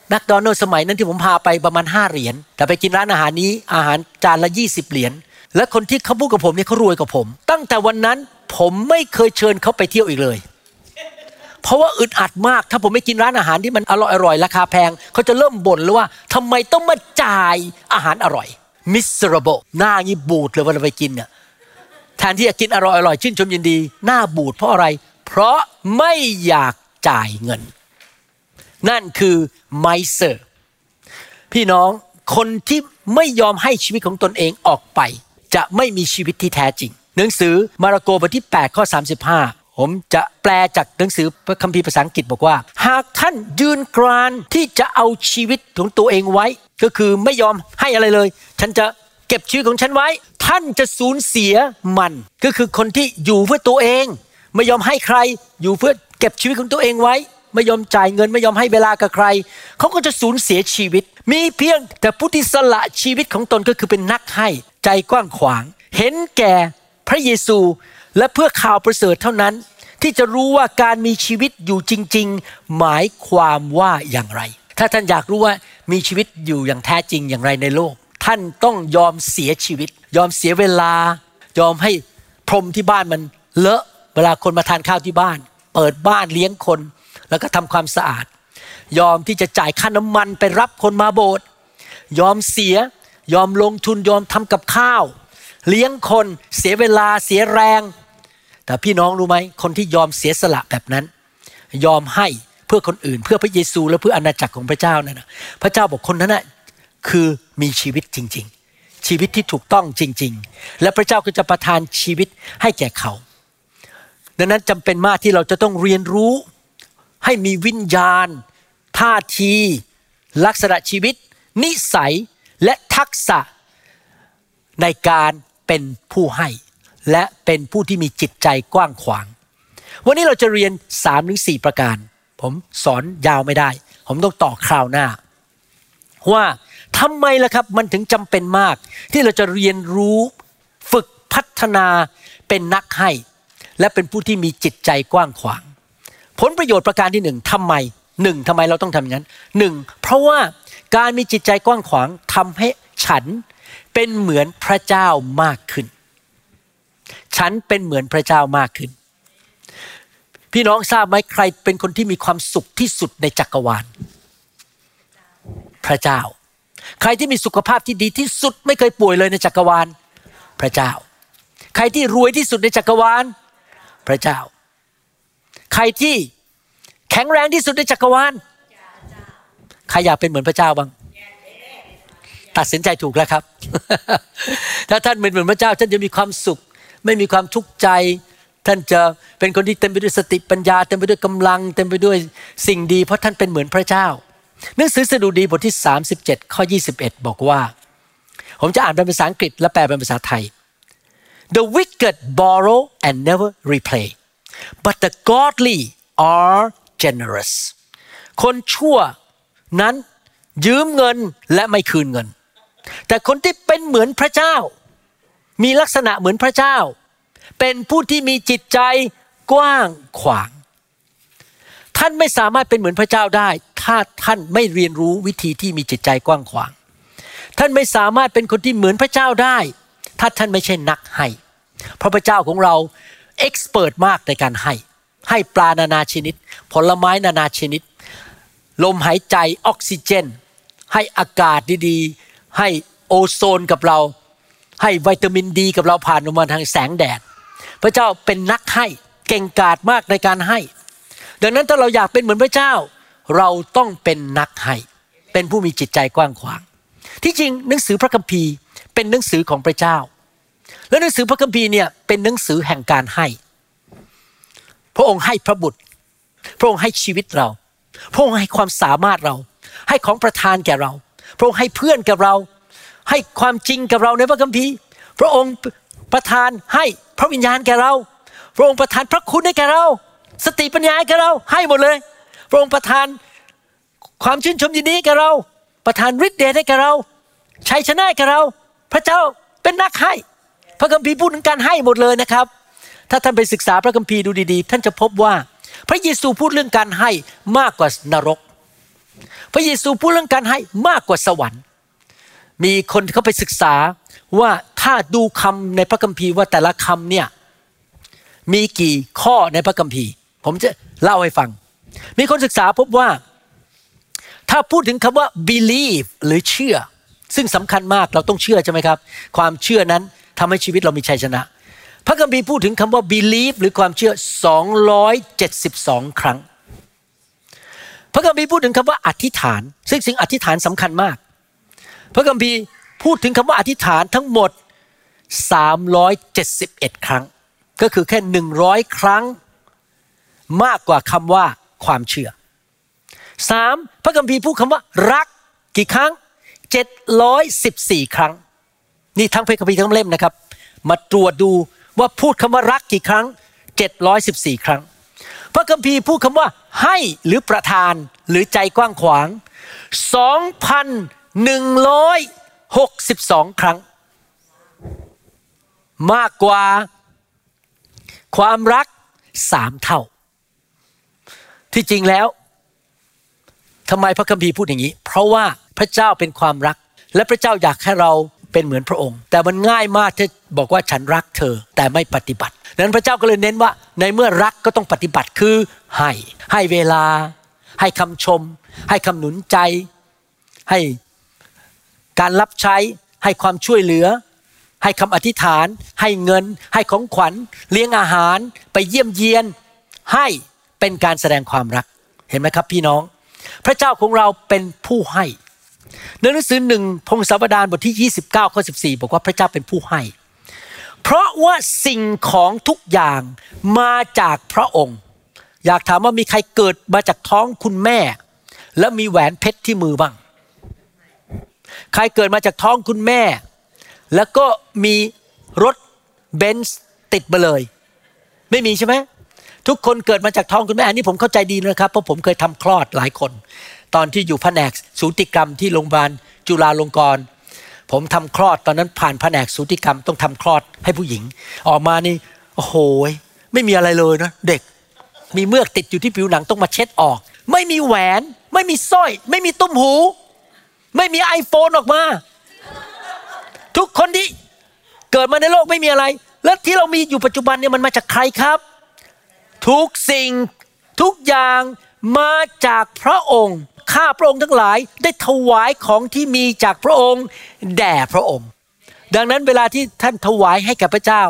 แมคโดนัลล์สมัยนั้นที่ผมพาไปประมาณ5เหรียญแต่ไปกินร้านอาหารนี้อาหารจานละ 20 เหรียญและคนที่เขาพูดกับผมเนี่ยเขารวยกว่าผม ตั้งแต่วันนั้นผมไม่เคยเชิญเขาไปเที่ยวอีกเลย เพราะว่าอึดอัดมาก ถ้าผมไม่กินร้านอาหารที่มันอร่อยอร่อยราคาแพงเขาจะเริ่มบ่นเลยว่าทำไมต้องมาจ่ายอาหารอร่อย miserable หน้างี้บูดเลยเวลาไปกินเนี่ยแทนที่จะกินอร่อยอร่อยชื่นชมยินดี หน้าบูดเพราะอะไร เพราะไม่อยากจ่ายเงิน นั่นคือไมเซอร์พี่น้องคนที่ไม่ยอมให้ชีวิตของตนเองออกไป จะไม่มีชีวิตที่แท้จริง หนังสือมาระโกบทที่ 8 ข้อ 35 ผมจะแปลจากหนังสือพระคัมภีร์ภาษาอังกฤษบอกว่า หากท่านยืนกรานที่จะเอาชีวิตของตัวเองไว้ ก็คือไม่ยอมให้อะไรเลย ฉันจะเก็บชีวิตของฉันไว้ ท่านจะสูญเสียมัน ก็คือคนที่อยู่เพื่อตัวเอง ไม่ยอมให้ใครอยู่เพื่อเก็บชีวิตของตัวเองไว้ ไม่ยอมจ่ายเงินไม่ยอมให้เวลากับใคร เขาก็จะสูญเสียชีวิต มีเพียงแต่ผู้ที่สละชีวิตของตนก็คือเป็นนักให้ใจกว้างขวาง เห็นแก่พระเยซูและเพื่อข่าวประเสริฐเท่านั้น ที่จะรู้ว่าการมีชีวิตอยู่จริง ๆ หมายความว่าอย่างไร ถ้าท่านอยากรู้ว่ามีชีวิตอยู่อย่างแท้จริงอย่างไรในโลก ท่านต้องยอมเสียชีวิต ยอมเสียเวลา ยอมให้พรมที่บ้านมันเลอะ เวลาคนมาทานข้าวที่บ้าน เปิดบ้านเลี้ยงคน แล้วก็ทำความสะอาด ยอมที่จะจ่ายค่าน้ำมันไปรับคนมาโบสถ์ยอมเสีย ยอมลงทุนยอมทำกับข้าว เลี้ยงคนเสียเวลาเสียแรง แต่พี่น้องรู้ไหมคนที่ยอมเสียสละแบบนั้น ยอมให้เพื่อคนอื่น เพื่อพระเยซูและเพื่ออาณาจักรของพระเจ้านั่นนะพระเจ้าบอกคนนั้นน่ะคือมีชีวิตจริง ๆ ชีวิตที่ถูกต้องจริง ๆ และพระเจ้าก็จะประทานชีวิตให้แก่เขา ดังนั้นจำเป็นมากที่เราจะต้องเรียนรู้ให้มีวิญญาณ ท่าที ลักษณะชีวิต นิสัยและทักษะในการเป็นผู้ให้ และเป็นผู้ที่มีจิตใจกว้างขวาง วันนี้เราจะเรียน3ามถึงสประการ ผมสอนยาวไม่ได้ ผมต้องต่อคราวหน้า ว่าทำไมล่ะครับมันถึงจำเป็นมาก ที่เราจะเรียนรู้ฝึกพัฒนาเป็นนักให้ และเป็นผู้ที่มีจิตใจกว้างขวาง ผลประโยชน์ประการที่หนึ่งทำไมหนึ่งทำไมเราต้องทำอย่างนั้นหนึ่งเพราะว่าการมีจิตใจกว้างขวางทำให้ฉันเป็นเหมือนพระเจ้ามากขึ้น ฉันเป็นเหมือนพระเจ้ามากขึ้น พี่น้องทราบไหมใครเป็นคนที่มีความสุขที่สุดในจักรวาล พระเจ้า ใครที่มีสุขภาพที่ดีที่สุดไม่เคยป่วยเลยในจักรวาล พระเจ้า ใครที่รวยที่สุดในจักรวาล พระเจ้า ใครที่แข็งแรงที่สุดในจักรวาลใครอยากเป็นเหมือนพระเจ้าบ้าง ตัดสินใจถูกแล้วครับ ถ้าท่านเป็นเหมือนพระเจ้า ท่านจะมีความสุข ไม่มีความทุกข์ใจ ท่านจะเป็นคนที่เต็มไปด้วยสติปัญญา เต็มไปด้วยกำลัง เต็มไปด้วยสิ่งดี เพราะท่านเป็นเหมือนพระเจ้าหนังสือสดุดีบทที่ 37 ข้อ 21 บอกว่า ผมจะอ่านเป็นภาษาอังกฤษและแปลเป็นภาษาไทย The wicked borrow and never repay but the godly are generous คนชั่วนั้นยืมเงินและไม่คืนเงิน แต่คนที่เป็นเหมือนพระเจ้า มีลักษณะเหมือนพระเจ้า เป็นผู้ที่มีจิตใจกว้างขวาง ท่านไม่สามารถเป็นเหมือนพระเจ้าได้ ถ้าท่านไม่เรียนรู้วิธีที่มีจิตใจกว้างขวาง ท่านไม่สามารถเป็นคนที่เหมือนพระเจ้าได้ ถ้าท่านไม่ใช่นักให้เพราะพระเจ้าของเราเอ็กซ์เพรสมากในการให้ ให้ปลานานาชนิด ผลไม้นานาชนิด ลมหายใจออกซิเจน ให้อากาศดีๆ ให้โอโซนกับเรา ให้วิตามินดีกับเราผ่านออกมาทางแสงแดด พระเจ้าเป็นนักให้เก่งกาจมากในการให้ ดังนั้นถ้าเราอยากเป็นเหมือนพระเจ้า เราต้องเป็นนักให้ เป็นผู้มีจิตใจกว้างขวาง ที่จริงหนังสือพระคัมภีร์ เป็นหนังสือของพระเจ้า และหนังสือพระคัมภีร์เนี่ยเป็นหนังสือแห่งการให้ พระองค์ให้พระบุตร พระองค์ให้ชีวิตเรา พระองค์ให้ความสามารถเรา ให้ของประทานแก่เรา พระองค์ให้เพื่อนกับเรา ให้ความจริงกับเราในพระคัมภีร์ พระองค์ประทานให้พระวิญญาณแก่เรา พระองค์ประทานพระคุณให้แก่เรา สติปัญญาให้แก่เราให้หมดเลย พระองค์ประทานความชื่นชมยินดีแก่เรา ประทานฤทธิ์เดชให้แก่เราชัยชนะให้แก่เรา พระเจ้าเป็นนักให้ พระคัมภีร์พูดถึงการให้หมดเลยนะครับ ถ้าท่านไปศึกษาพระคัมภีร์ดูดีๆ ท่านจะพบว่า พระเยซูพูดเรื่องการให้มากกว่านรก พระเยซูพูดเรื่องการให้มากกว่าสวรรค์ มีคนเขาไปศึกษาว่าถ้าดูคำในพระคัมภีร์ว่าแต่ละคำเนี่ยมีกี่ข้อในพระคัมภีร์ ผมจะเล่าให้ฟัง มีคนศึกษาพบว่า ถ้าพูดถึงคำว่า believe หรือเชื่อ ซึ่งสำคัญมากเราต้องเชื่อใช่ไหมครับ ความเชื่อนั้นทำให้ชีวิตเรามีชัยชนะ พระคัมภีร์พูดถึงคำว่า believe หรือความเชื่อ 272 ครั้ง พระคัมภีร์พูดถึงคำว่าอธิษฐาน ซึ่งสิ่งอธิษฐานสำคัญมาก พระคัมภีร์พูดถึงคำว่าอธิษฐานทั้งหมด 371 ครั้ง ก็คือแค่ 100 ครั้งมากกว่าคำว่าความเชื่อสามพระคัมภีร์พูดคำว่ารักกี่ครั้ง 714 ครั้ง นี่ทั้งพระคัมภีร์ทั้งเล่มนะครับ มาตรวจดูว่าพูดคำว่ารักกี่ครั้ง 714 ครั้ง พระคัมภีร์พูดคำว่าให้หรือประทานหรือใจกว้างขวาง 2,162 ครั้ง มากกว่าความรักสามเท่า ที่จริงแล้วทำไมพระคัมภีร์พูดอย่างนี้ เพราะว่า พระเจ้าเป็นความรัก และพระเจ้าอยากให้เราเป็นเหมือนพระองค์ แต่มันง่ายมากที่บอกว่าฉันรักเธอแต่ไม่ปฏิบัติดังนั้นพระเจ้าก็เลยเน้นว่า ในเมื่อรักก็ต้องปฏิบัติคือให้ให้เวลา ให้คำชม ให้คำหนุนใจ ให้การรับใช้ ให้ความช่วยเหลือ ให้คำอธิษฐาน ให้เงิน ให้ของขวัญ เลี้ยงอาหาร ไปเยี่ยมเยียน ให้เป็นการแสดงความรัก เห็นไหมครับพี่น้อง พระเจ้าของเราเป็นผู้ให้ ในหนังสือหนึ่งพงศาวดารบทที่ 29ข้อ14 บอกว่าพระเจ้าเป็นผู้ให้ เพราะว่าสิ่งของทุกอย่างมาจากพระองค์ อยากถามว่ามีใครเกิดมาจากท้องคุณแม่ แล้วมีแหวนเพชรที่มือบ้าง ใครเกิดมาจากท้องคุณแม่ แล้วก็มีรถเบนซ์ติดมาเลย ไม่มีใช่ไหมทุกคนเกิดมาจากท้องคุณแม่อันนี้ผมเข้าใจดีนะครับเพราะผมเคยทำคลอดหลายคน ตอนที่อยู่แผนกสูติกรรมที่โรงพยาบาลจุฬาลงกรณ์ผมทำคลอดตอนนั้นผ่านแผนกสูติกรรมต้องทำคลอดให้ผู้หญิง ออกมานี่โอ้โหไม่มีอะไรเลยนะเด็ก มีเมือกติดอยู่ที่ผิวหนังต้องมาเช็ดออก ไม่มีแหวน ไม่มีสร้อย ไม่มีตุ้มหู ไม่มีไอโฟนออกมา ทุกคนที่เกิดมาในโลกไม่มีอะไร แล้วที่เรามีอยู่ปัจจุบันเนี่ยมันมาจากใครครับ ทุกสิ่งทุกอย่าง มาจากพระองค์ ข้าพระองค์ทั้งหลายได้ถวายของที่มีจากพระองค์แด่พระองค์ ดังนั้นเวลาที่ท่านถวายให้กับพระเจ้า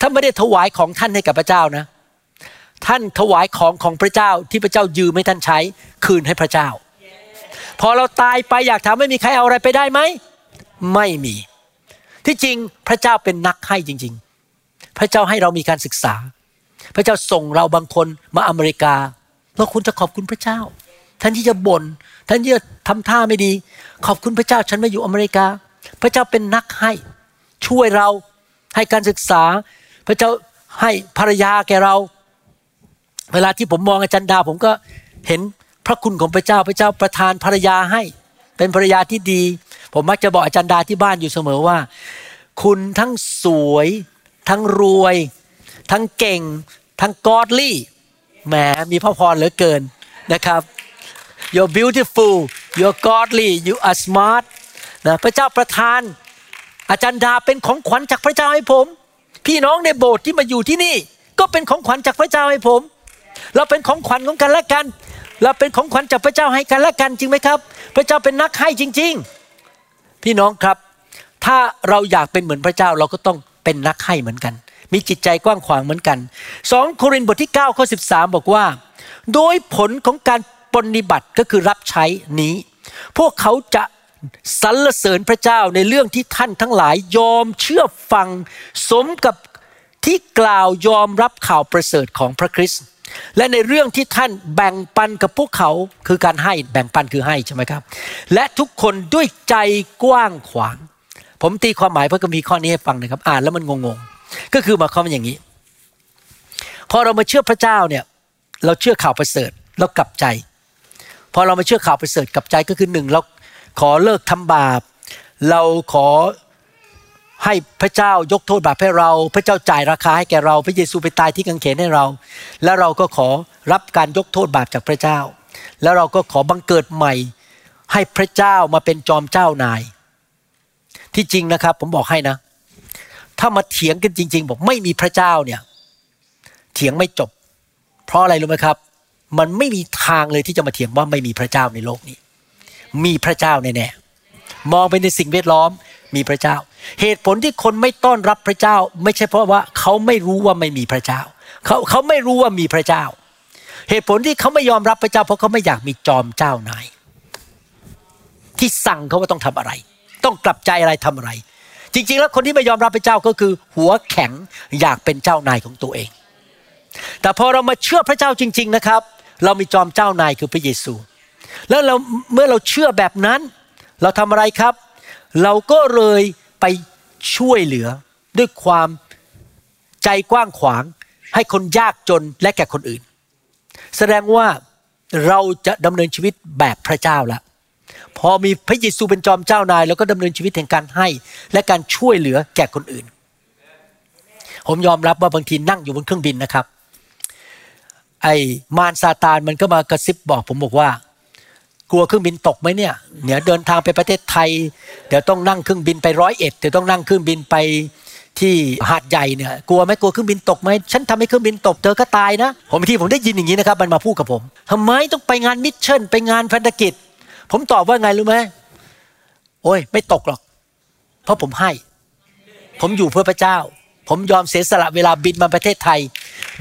ท่านไม่ได้ถวายของท่านให้กับพระเจ้านะ ท่านถวายของของพระเจ้าที่พระเจ้ายืมให้ท่านใช้คืนให้พระเจ้า พอเราตายไปอยากถามไม่มีใครเอาอะไรไปได้ไหม ไม่มี ที่จริงพระเจ้าเป็นนักให้จริง ๆ พระเจ้าให้เรามีการศึกษาพระเจ้าส่งเราบางคนมาอเมริกา เราคุณจะขอบคุณพระเจ้าแทนที่จะบน่นแทนที่จะทำท่าไม่ดี ขอบคุณพระเจ้าฉันมาอยู่อเมริกา พระเจ้าเป็นนักให้ช่วยเราให้การศึกษา พระเจ้าให้ภรรยาแก่เรา เวลาที่ผมมองอาจารย์ดา ผมก็เห็นพระคุณของพระเจ้าพระเจ้าประทานภรรยาให้ เป็นภรรยาที่ดี ผมมักจะบอกอาจารย์ดาที่บ้านอยู่เสมอว่า คุณทั้งสวย ทั้งรวย ทั้งเก่ง ทั้งกอดลี่ แหมมีพระพรเหลือเกินนะครับ you're beautiful you're godly you are smart นะพระเจ้าประทาน อาจารย์ดาเป็นของขวัญจากพระเจ้าให้ผม พี่น้องในโบสถ์ที่มาอยู่ที่นี่ ก็เป็นของขวัญจากพระเจ้าให้ผม เราเป็นของขวัญของกันและกัน เราเป็นของขวัญจากพระเจ้าให้กันและกันจริงไหมครับ พระเจ้าเป็นนักให้จริง ๆ พี่น้องครับ ถ้าเราอยากเป็นเหมือนพระเจ้าเราก็ต้องเป็นนักให้เหมือนกัน มีจิตใจกว้างขวางเหมือนกันสองโครินธ์บทที่9ข้อ13 บอกว่า โดยผลของการปฏิบัติก็คือรับใช้นี้ พวกเขาจะสรรเสริญพระเจ้าในเรื่องที่ท่านทั้งหลายยอมเชื่อฟังสมกับที่กล่าวยอมรับข่าวประเสริฐของพระคริสต์และในเรื่องที่ท่านแบ่งปันกับพวกเขาคือการให้แบ่งปันคือให้ใช่ไหมครับ และทุกคนด้วยใจกว้างขวาง ผมตีความหมายพระคัมภีร์ข้อนี้ให้ฟังนะครับ อ่านแล้วมันงงๆ ก็คือหมายความว่าอย่างนี้ พอเรามาเชื่อพระเจ้าเนี่ย เราเชื่อข่าวประเสริฐเรากลับใจ พอเรามาเชื่อข่าวประเสริฐกลับใจก็คือหนึ่งเราขอเลิกทำบาป เราขอให้พระเจ้ายกโทษบาปให้เรา พระเจ้าจ่ายราคาให้แก่เรา พระเยซูไปตายที่กังเขนให้เรา แล้วเราก็ขอรับการยกโทษบาปจากพระเจ้า แล้วเราก็ขอบังเกิดใหม่ ให้พระเจ้ามาเป็นจอมเจ้านาย ที่จริงนะครับ ผมบอกให้นะ ถ้ามาเถียงกันจริง ๆ บอกไม่มีพระเจ้าเนี่ย เถียงไม่จบ เพราะอะไรรู้ไหมครับ มันไม่มีทางเลยที่จะมาเถียงว่าไม่มีพระเจ้าในโลกนี้ มีพระเจ้าแน่ๆมองไปในสิ่งแวดล้อมมีพระเจ้า เหตุผลที่คนไม่ต้อนรับพระเจ้า ไม่ใช่เพราะว่าเขาไม่รู้ว่าไม่มีพระเจ้า เขาเขาไม่รู้ว่ามีพระเจ้า เหตุผลที่เขาไม่ยอมรับพระเจ้า เพราะเขาไม่อยากมีจอมเจ้านายที่สั่งเขาว่าต้องทำอะไร ต้องกลับใจอะไรทำอะไร จริง ๆ แล้วคนที่ไม่ยอมรับพระเจ้าก็คือ หัวแข็งอยากเป็นเจ้านายของตัวเอง แต่พอเรามาเชื่อพระเจ้าจริง ๆนะครับ เรามีจอมเจ้านายคือพระเยซู แล้วเราเมื่อเราเชื่อแบบนั้น เราทำอะไรครับ เราก็เลยไปช่วยเหลือด้วยความใจกว้างขวาง ให้คนยากจนและแก่คนอื่น แสดงว่าเราจะดำเนินชีวิตแบบพระเจ้าละ พอมีพระเยซูเป็นจอมเจ้านาย แล้วก็ดำเนินชีวิตแห่งการให้ และการช่วยเหลือแก่คนอื่น ผมยอมรับว่าบางทีนั่งอยู่บนเครื่องบินนะครับ ไอ้มารซาตานมันก็มากระซิบบอก ผมบอกว่า กลัวเครื่องบินตกไหมเนี่ยเดี๋ยวเดินทางไปประเทศไทย เดี๋ยวต้องนั่งเครื่องบินไปร้อยเอ็ดเดี๋ยวต้องนั่งเครื่องบินไปที่หาดใหญ่เนี่ยกลัวไหมกลัวเครื่องบินตกไหมฉันทำให้เครื่องบินตกเธอก็ตายนะผมที่ผมได้ยินอย่างนี้นะครับมันมาพูดกับผมทำไมต้องไปงานมิชชั่นไปงานพันธกิจ ผมตอบว่าไงรู้ไหมโอ้ย ไม่ตกหรอก เพราะผมให้ ผมอยู่เพื่อพระเจ้า ผมยอมเสียสละเวลาบินมาประเทศไทย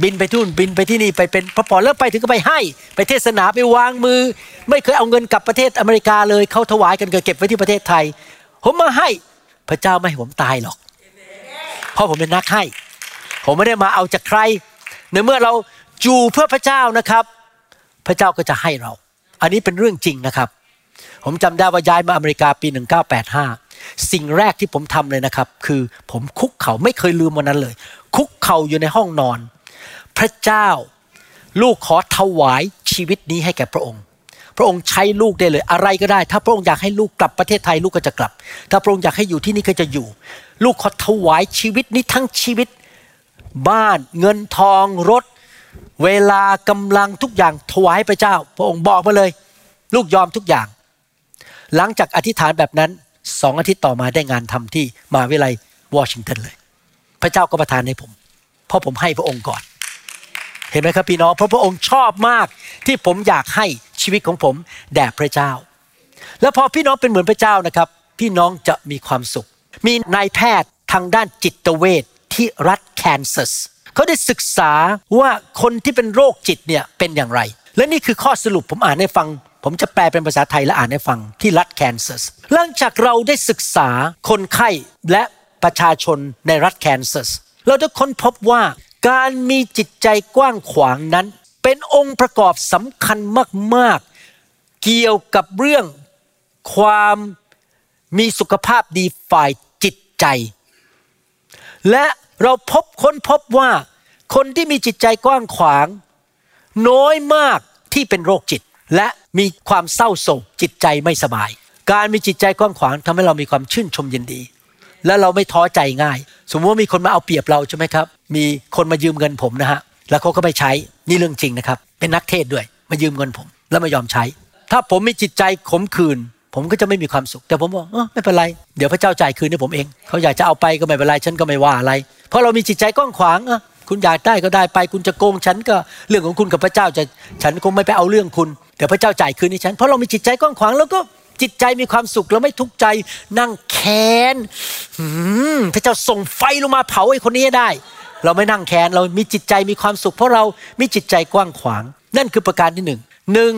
บินไปทุ่นบินไปที่นี่ไปเป็นพอพอเลิกไปถึงก็ไปให้ ไปเทศนาไปวางมือ ไม่เคยเอาเงินกลับประเทศอเมริกาเลยเขาถวายกันก็เก็บไว้ที่ประเทศไทย ผมมาให้พระเจ้าไม่ให้ผมตายหรอก เพราะผมเป็นนักให้ ผมไม่ได้มาเอาจากใคร ในเมื่อเราอยู่เพื่อพระเจ้านะครับ พระเจ้าก็จะให้เรา อันนี้เป็นเรื่องจริงนะครับ ผมจำได้ว่าย้ายมาอเมริกาปี 1985 สิ่งแรกที่ผมทำเลยนะครับ คือผมคุกเข่าไม่เคยลืมวันนั้นเลย คุกเข่าอยู่ในห้องนอน พระเจ้า ลูกขอถวายชีวิตนี้ให้แก่พระองค์ พระองค์ใช้ลูกได้เลย อะไรก็ได้ ถ้าพระองค์อยากให้ลูกกลับประเทศไทยลูกก็จะกลับ ถ้าพระองค์อยากให้อยู่ที่นี่ก็จะอยู่ ลูกขอถวายชีวิตนี้ทั้งชีวิต บ้านเงินทองรถ เวลากำลังทุกอย่างถวายให้พระเจ้า พระองค์บอกมาเลย ลูกยอมทุกอย่าง หลังจากอธิษฐานแบบนั้นสองอาทิตย์ต่อมาได้งานทำที่มหาวิทยาลัยวอชิงตันเลย พระเจ้าก็ประทานให้ผม เพราะผมให้พระองค์ก่อน เห็นไหมครับพี่น้องเพราะพระองค์ชอบมากที่ผมอยากให้ชีวิตของผมแด่พระเจ้า แล้วพอพี่น้องเป็นเหมือนพระเจ้านะครับ พี่น้องจะมีความสุข มีนายแพทย์ทางด้านจิตเวชที่รัฐแคนซัสเขาได้ศึกษาว่าคนที่เป็นโรคจิตเนี่ยเป็นอย่างไร และนี่คือข้อสรุปผมอ่านให้ฟัง ผมจะแปลเป็นภาษาไทยและอ่านให้ฟังที่รัฐแคนซัสหลังจากเราได้ศึกษาคนไข้และประชาชนในรัฐแคนซัส เราได้ค้นพบว่าการมีจิตใจกว้างขวางนั้น เป็นองค์ประกอบสำคัญมาก ๆ เกี่ยวกับเรื่องความมีสุขภาพดีฝ่ายจิตใจ และเราพบค้นพบว่าคนที่มีจิตใจกว้างขวาง น้อยมากที่เป็นโรคจิต และมีความเศร้าโศกจิตใจไม่สบาย การมีจิตใจกว้างขวางทำให้เรามีความชื่นชมยินดี และเราไม่ท้อใจง่าย สมมติว่ามีคนมาเอาเปรียบเราใช่ไหมครับ มีคนมายืมเงินผมนะฮะแล้วเขาก็ไม่ใช้นี่เรื่องจริงนะครับ เป็นนักเทศด้วยมายืมเงินผม แล้วไม่ยอมใช้ ถ้าผมมีจิตใจขมขื่นผมก็จะไม่มีความสุข แต่ผมบอกอไม่เป็นไร เดี๋ยวพระเจ้าจ่ายคืนให้ผมเองเขาอยากจะเอาไปก็ไม่เป็นไรฉันก็ไม่ว่าอะไร เพราะเรามีจิตใจกว้างขวางอะคุณอยากได้ก็ได้ไป คุณจะโกงฉันก็เรื่องของคุณกับพระเจ้าจะฉันคงไม่ไปเอาเรื่องคุณ เดี๋ยวพระเจ้าจ่ายคืนให้ฉัน เพราะเรามีจิตใจกว้างขวางแล้วก็จิตใจมีความสุขเราไม่ทุกข์ใจนั่งแค้นพระเจ้าส่งไฟลงมาเผาไอ้คนนี้ได้ เราไม่นั่งแค้นเรามีจิตใจมีความสุข เพราะเรามีจิตใจกว้างขวาง นั่นคือประการที่หนึ่งหนึ่ง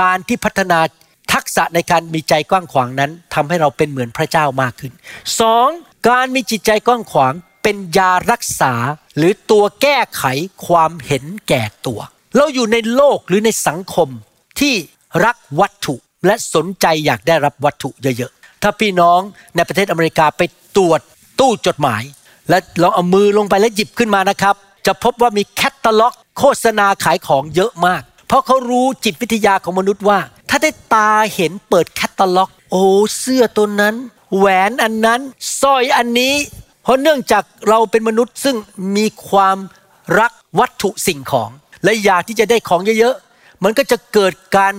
การที่พัฒนาทักษะในการมีใจกว้างขวางนั้นทำให้เราเป็นเหมือนพระเจ้ามากขึ้นสองการมีจิตใจกว้างขวางเป็นยารักษาหรือตัวแก้ไขความเห็นแก่ตัว เราอยู่ในโลกหรือในสังคม ที่รักวัตถุและสนใจอยากได้รับวัตถุเยอะๆ ถ้าพี่น้องในประเทศอเมริกาไปตรวจตู้จดหมาย และลองเอามือลงไปแล้วหยิบขึ้นมานะครับ จะพบว่ามีแคตตาล็อก โฆษณาขายของเยอะมาก เพราะเขารู้จิตวิทยาของมนุษย์ว่า ถ้าได้ตาเห็นเปิดแคตตาล็อก โอ้เสื้อตัวนั้น แหวนอันนั้นสร้อยอันนี้ เพราะเนื่องจากเราเป็นมนุษย์ซึ่งมีความรักวัตถุสิ่งของ และอยากที่จะได้ของเยอะๆ มันก็จะเกิดการ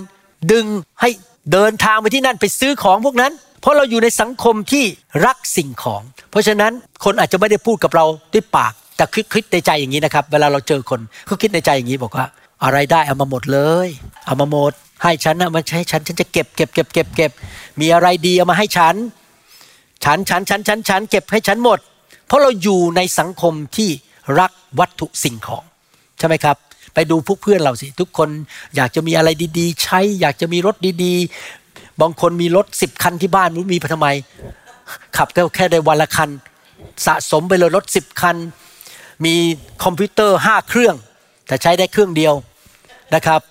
ดึงให้เดินทางไปที่นั่นไปซื้อของพวกนั้น เพราะเราอยู่ในสังคมที่รักสิ่งของ เพราะฉะนั้นคนอาจจะไม่ได้พูดกับเราด้วยปาก แต่คิดในใจอย่างนี้นะครับ เวลาเราเจอคนเขาคิดในใจอย่างนี้บอกว่า อะไรได้เอามาหมดเลย เอามาหมด ให้ฉันนะมันใช้ฉันฉันจะเก็บเก็บเก็บเก็บเก็บมีอะไรดีเอามาให้ฉัน ฉันฉันฉันฉันฉันเก็บให้ฉันหมด เพราะเราอยู่ในสังคมที่รักวัตถุสิ่งของใช่ไหมครับ ไปดูพวกเพื่อนเราสิ ทุกคนอยากจะมีอะไรดีๆ ใช้ อยากจะมีรถดีๆ บางคนมีรถสิบคันที่บ้านไรู้มีไปทำไม ขับแค่แค่ได้วันละคัน สะสมไปเลยรถสิบคัน มีคอมพิวเตอร์ห้าเครื่อง แต่ใช้ได้เครื่องเดียวนะครับ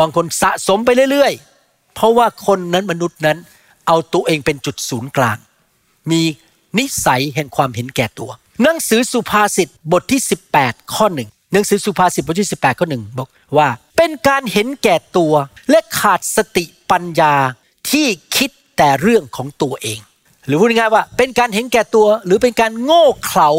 บางคนสะสมไปเรื่อยๆ เพราะว่าคนนั้นมนุษย์นั้น เอาตัวเองเป็นจุดศูนย์กลาง มีนิสัยแห่งความเห็นแก่ตัวหนังสือสุภาษิตบทที่ 18 ข้อหนึ่ง หนังสือสุภาษิตบทที่ 18ข้อหนึ่งบอกว่า เป็นการเห็นแก่ตัวและขาดสติปัญญาที่คิดแต่เรื่องของตัวเอง หรือพูดง่ายว่าเป็นการเห็นแก่ตัว หรือเป็นการโง่เขลา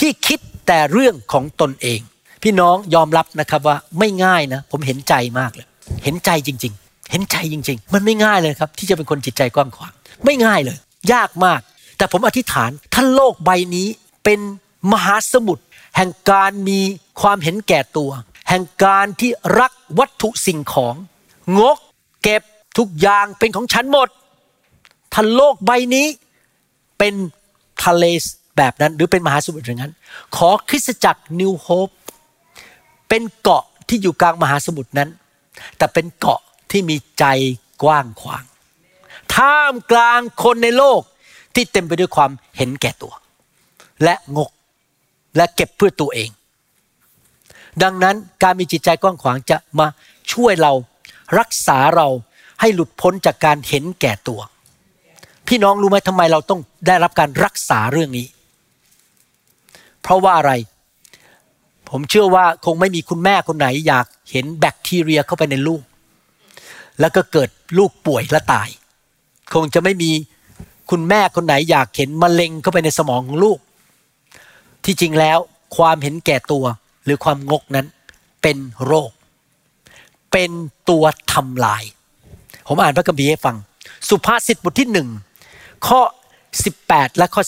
ที่คิดแต่เรื่องของตนเอง พี่น้องยอมรับนะครับว่าไม่ง่ายนะ ผมเห็นใจมากเลย เห็นใจจริง ๆ เห็นใจจริง ๆ มันไม่ง่ายเลยครับ ที่จะเป็นคนจิตใจกว้างขวางไม่ง่ายเลย ยากมาก แต่ผมอธิษฐานท่านโลกใบนี้เป็นมหาสมุทร แห่งการมีความเห็นแก่ตัว แห่งการที่รักวัตถุสิ่งของ งกเก็บทุกอย่างเป็นของฉันหมดท่านโลกใบนี้เป็นทะเลแบบนั้น หรือเป็นมหาสมุทรอย่างนั้น ขอคริสตจักรนิวโฮปเป็นเกาะที่อยู่กลางมหาสมุทรนั้น แต่เป็นเกาะที่มีใจกว้างขวาง ท่ามกลางคนในโลกที่เต็มไปด้วยความเห็นแก่ตัว และงก และเก็บเพื่อตัวเอง ดังนั้นการมีจิตใจกว้างขวางจะมาช่วยเรารักษาเราให้หลุดพ้นจากการเห็นแก่ตัว พี่น้องรู้ไหมทำไมเราต้องได้รับการรักษาเรื่องนี้ เพราะว่าอะไร ผมเชื่อว่าคงไม่มีคุณแม่คนไหน อยากเห็นแบคทีเรียเข้าไปในลูก แล้วก็เกิดลูกป่วยและตาย คงจะไม่มีคุณแม่คนไหนอยากเห็นมะเร็งเข้าไปในสมองของลูก ที่จริงแล้วความเห็นแก่ตัวหรือความงกนั้นเป็นโรค เป็นตัวทำลาย ผมอ่านพระคัมภีร์ให้ฟัง สุภาษิตบทที่หนึ่งข้อ 18 และข้อ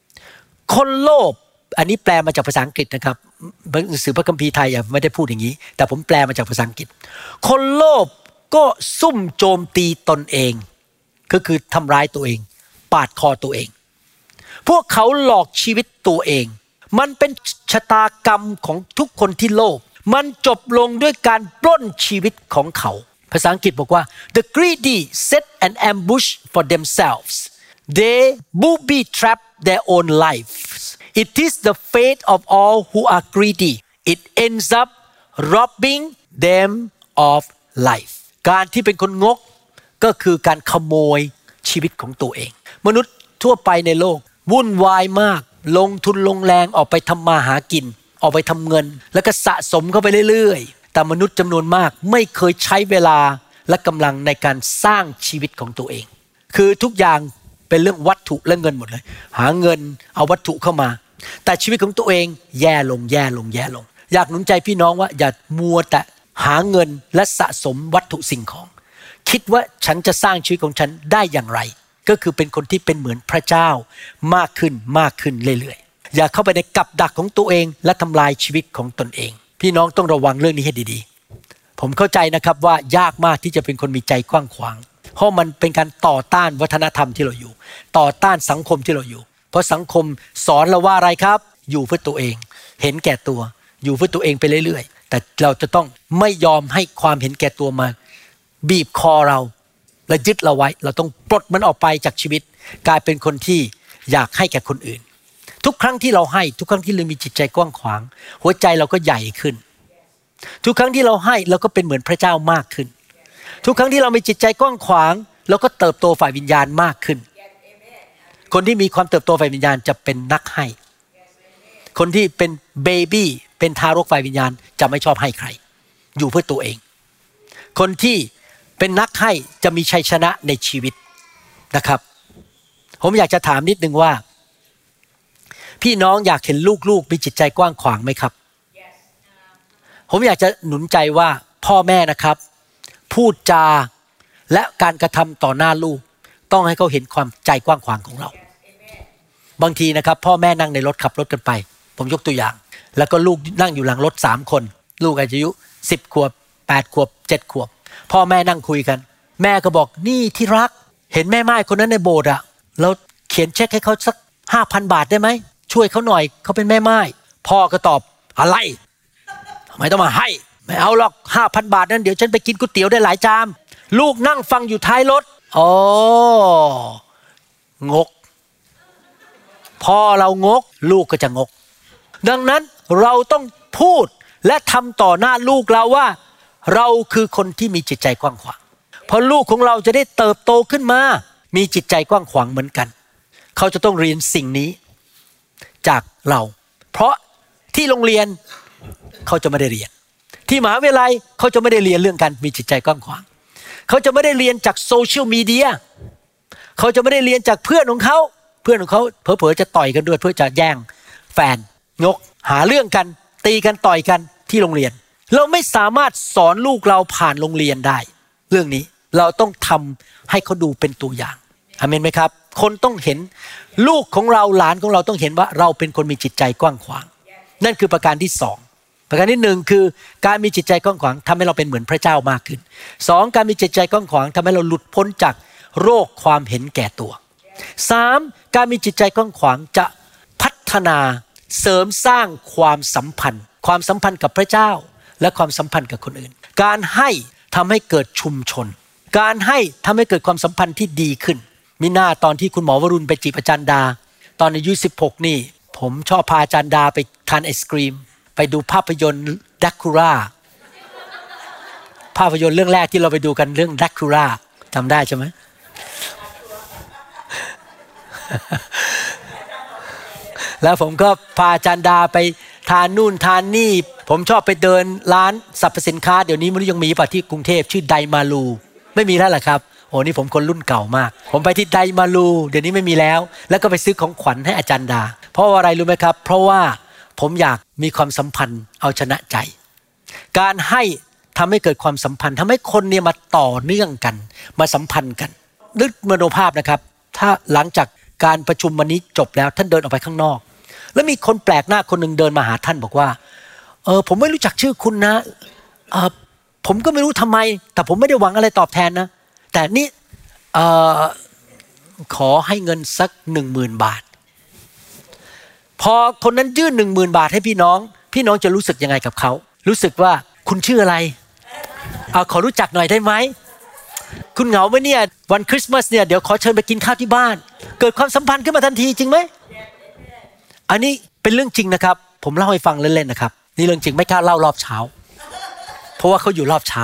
19 คนโลภอันนี้แปลมาจากภาษาอังกฤษนะครับหนังสือพระคัมภีร์ไทยไม่ได้พูดอย่างนี้ แต่ผมแปลมาจากภาษาอังกฤษ คนโลภก็ซุ่มโจมตีตนเอง ก็คือทำร้ายตัวเอง ปาดคอตัวเอง พวกเขาหลอกชีวิตตัวเอง มันเป็นชะตากรรมของทุกคนที่โลภมันจบลงด้วยการปล้นชีวิตของเขา ภาษาอังกฤษบอกว่า the greedy set an ambush for themselves they booby trap their own lives it is the fate of all who are greedy it ends up robbing them of life การที่เป็นคนงกก็คือการขโมยชีวิตของตัวเอง มนุษย์ทั่วไปในโลก วุ่นวายมาก ลงทุนลงแรงออกไปทำมาหากิน ออกไปทำเงิน แล้วก็สะสมเข้าไปเรื่อยๆ แต่มนุษย์จำนวนมากไม่เคยใช้เวลาและกำลังในการสร้างชีวิตของตัวเอง คือทุกอย่างเป็นเรื่องวัตถุและเงินหมดเลย หาเงินเอาวัตถุเข้ามา แต่ชีวิตของตัวเองแย่ลงแย่ลงแย่ลง อยากหนุนใจพี่น้องว่าอย่ามัวแต่หาเงินและสะสมวัตถุสิ่งของ คิดว่าฉันจะสร้างชีวิตของฉันได้อย่างไร ก็คือเป็นคนที่เป็นเหมือนพระเจ้ามากขึ้นมากขึ้นเรื่อยๆ อย่าเข้าไปในกับดักของตัวเอง และทำลายชีวิตของตนเอง พี่น้องต้องระวังเรื่องนี้ให้ดีๆ ผมเข้าใจนะครับว่ายากมากที่จะเป็นคนมีใจกว้างขวาง เพราะมันเป็นการต่อต้านวัฒนธรรมที่เราอยู่ ต่อต้านสังคมที่เราอยู่ เพราะสังคมสอนเราว่าอะไรครับ อยู่เพื่อตัวเอง เห็นแก่ตัว อยู่เพื่อตัวเองไปเรื่อยๆ แต่เราจะต้องไม่ยอมให้ความเห็นแก่ตัวมาบีบคอเรา และยึดเราไว้ เราต้องปลดมันออกไปจากชีวิต กลายเป็นคนที่อยากให้แก่คนอื่น ทุกครั้งที่เราให้ ทุกครั้งที่เรามีจิตใจกว้างขวาง หัวใจเราก็ใหญ่ขึ้น ทุกครั้งที่เราให้เราก็เป็นเหมือนพระเจ้ามากขึ้น ทุกครั้งที่เรามีจิตใจกว้างขวางเราก็เติบโตฝ่ายวิญญาณมากขึ้น คนที่มีความเติบโตฝ่ายวิญญาณจะเป็นนักให้ คนที่เป็นเบบี้เป็นทารกฝ่ายวิญญาณจะไม่ชอบให้ใคร อยู่เพื่อตัวเอง คนที่ เป็นนักให้จะมีชัยชนะในชีวิตนะครับ ผมอยากจะถามนิดนึงว่า พี่น้องอยากเห็นลูกๆมีจิตใจกว้างขวางไหมครับผมอยากจะหนุนใจว่าพ่อแม่นะครับ พูดจาและการกระทำต่อหน้าลูก ต้องให้เขาเห็นความใจกว้างขวางของเราบางทีนะครับ พ่อแม่นั่งในรถขับรถกันไป ผมยกตัวอย่าง แล้วก็ลูกนั่งอยู่หลังรถสามคน ลูกอายุสิบขวบแปดขวบเจ็ดขวบ พ่อแม่นั่งคุยกัน แม่ก็บอกนี่ที่รัก เห็นแม่ไม้คนนั้นในโบสถ์อะเราเขียนเช็คให้เขาสักห้าพันบาทได้ไหมช่วยเขาหน่อยเขาเป็นแม่ไม้พ่อก็ตอบอะไรทำไมต้องมาให้ ไม่เอาหรอกห้าพันบาทนั้นเดี๋ยวฉันไปกินก๋วยเตี๋ยวได้หลายจามลูกนั่งฟังอยู่ท้ายรถอ๋องก พ่อเรางก ลูกก็จะงก ดังนั้นเราต้องพูดและทำต่อหน้าลูกเราว่า เราคือคนที่มีจิตใจกว้างขวางเพราะลูกของเราจะได้เติบโตขึ้นมา มีจิตใจกว้างขวางเหมือนกัน เขาจะต้องเรียนสิ่งนี้จากเรา เพราะที่โรงเรียนเขาจะไม่ได้เรียน ที่มหาวิทยาลัยเขาจะไม่ได้เรียนเรื่องการมีจิตใจกว้างขวาง เขาจะไม่ได้เรียนจากโซเชียลมีเดียเขาจะไม่ได้เรียนจากเพื่อนของเขา เพื่อนของเขาเผลอๆจะต่อยกันด้วยเพื่อจะแย่งแฟนงกหาเรื่องกัน ตีกันต่อยกันที่โรงเรียน เราไม่สามารถสอนลูกเราผ่านโรงเรียนได้ เรื่องนี้เราต้องทำให้เขาดูเป็นตัวอย่างอเมนไหมครับ คนต้องเห็นลูกของเราหลานของเราต้องเห็นว่าเราเป็นคนมีจิตใจกว้างขวาง นั่นคือประการที่สองประการที่หนึ่งคือการมีจิตใจกว้างขวางทำให้เราเป็นเหมือนพระเจ้ามากขึ้นสองการมีจิตใจกว้างขวางทำให้เราหลุดพ้นจากโรคความเห็นแก่ตัวสามการมีจิตใจกว้างขวางจะพัฒนาเสริมสร้างความสัมพันธ์ ความสัมพันธ์กับพระเจ้า และความสัมพันธ์กับคนอื่น การให้ทำให้เกิดชุมชน การให้ทำให้เกิดความสัมพันธ์ที่ดีขึ้นมีหน้าตอนที่คุณหมอวรุณไปจีบอาจารย์ดา ตอนอายุ 16 นี่ ผมชอบพาอาจารย์ดาไปทานไอศกรีม ไปดูภาพยนตร์ดักคูราภาพยนตร์เรื่องแรกที่เราไปดูกันเรื่องดักคูราจำได้ใช่ไหมแล้วผมก็พาอาจารย์ดาไปทานนู่นทานนี่ ผมชอบไปเดินร้านสรรพสินค้าเดี๋ยวนี้มันยังมีป่ะที่กรุงเทพชื่อไดมาลู ไม่มีแล้วเหรอครับโอ้นี่ผมคนรุ่นเก่ามาก ผมไปที่ไดมาลู เดี๋ยวนี้ไม่มีแล้ว แล้วก็ไปซื้อของขวัญให้อาจารย์ดา เพราะอะไรรู้ไหมครับ เพราะว่าผมอยากมีความสัมพันธ์เอาชนะใจ การให้ทำให้เกิดความสัมพันธ์ทำให้คนเนี่ยมาต่อเนื่องกัน มาสัมพันธ์กันนึกมโนภาพนะครับ ถ้าหลังจากการประชุมวันนี้จบแล้วท่านเดินออกไปข้างนอก แล้วมีคนแปลกหน้าคนหนึ่งเดินมาหาท่านบอกว่า เออผมไม่รู้จักชื่อคุณนะเออผมก็ไม่รู้ทำไม แต่ผมไม่ได้หวังอะไรตอบแทนนะ แต่นี่เออขอให้เงินสักหนึ่งหมื่นบาท พอคนนั้นยื่นหนึ่งหมื่นบาทให้พี่น้อง พี่น้องจะรู้สึกยังไงกับเขา รู้สึกว่าคุณชื่ออะไรเอาขอรู้จักหน่อยได้ไหมคุณเหงาไหมเนี่ยวันคริสต์มาสเนี่ยเดี๋ยวขอเชิญไปกินข้าวที่บ้าน เกิดความสัมพันธ์ขึ้นมาทันทีจริงไหม อันนี้เป็นเรื่องจริงนะครับ ผมเล่าให้ฟังเล่นๆนะครับ นี่เรื่องจริงไม่กล้าเล่ารอบเช้า เพราะว่าเขาอยู่รอบเช้า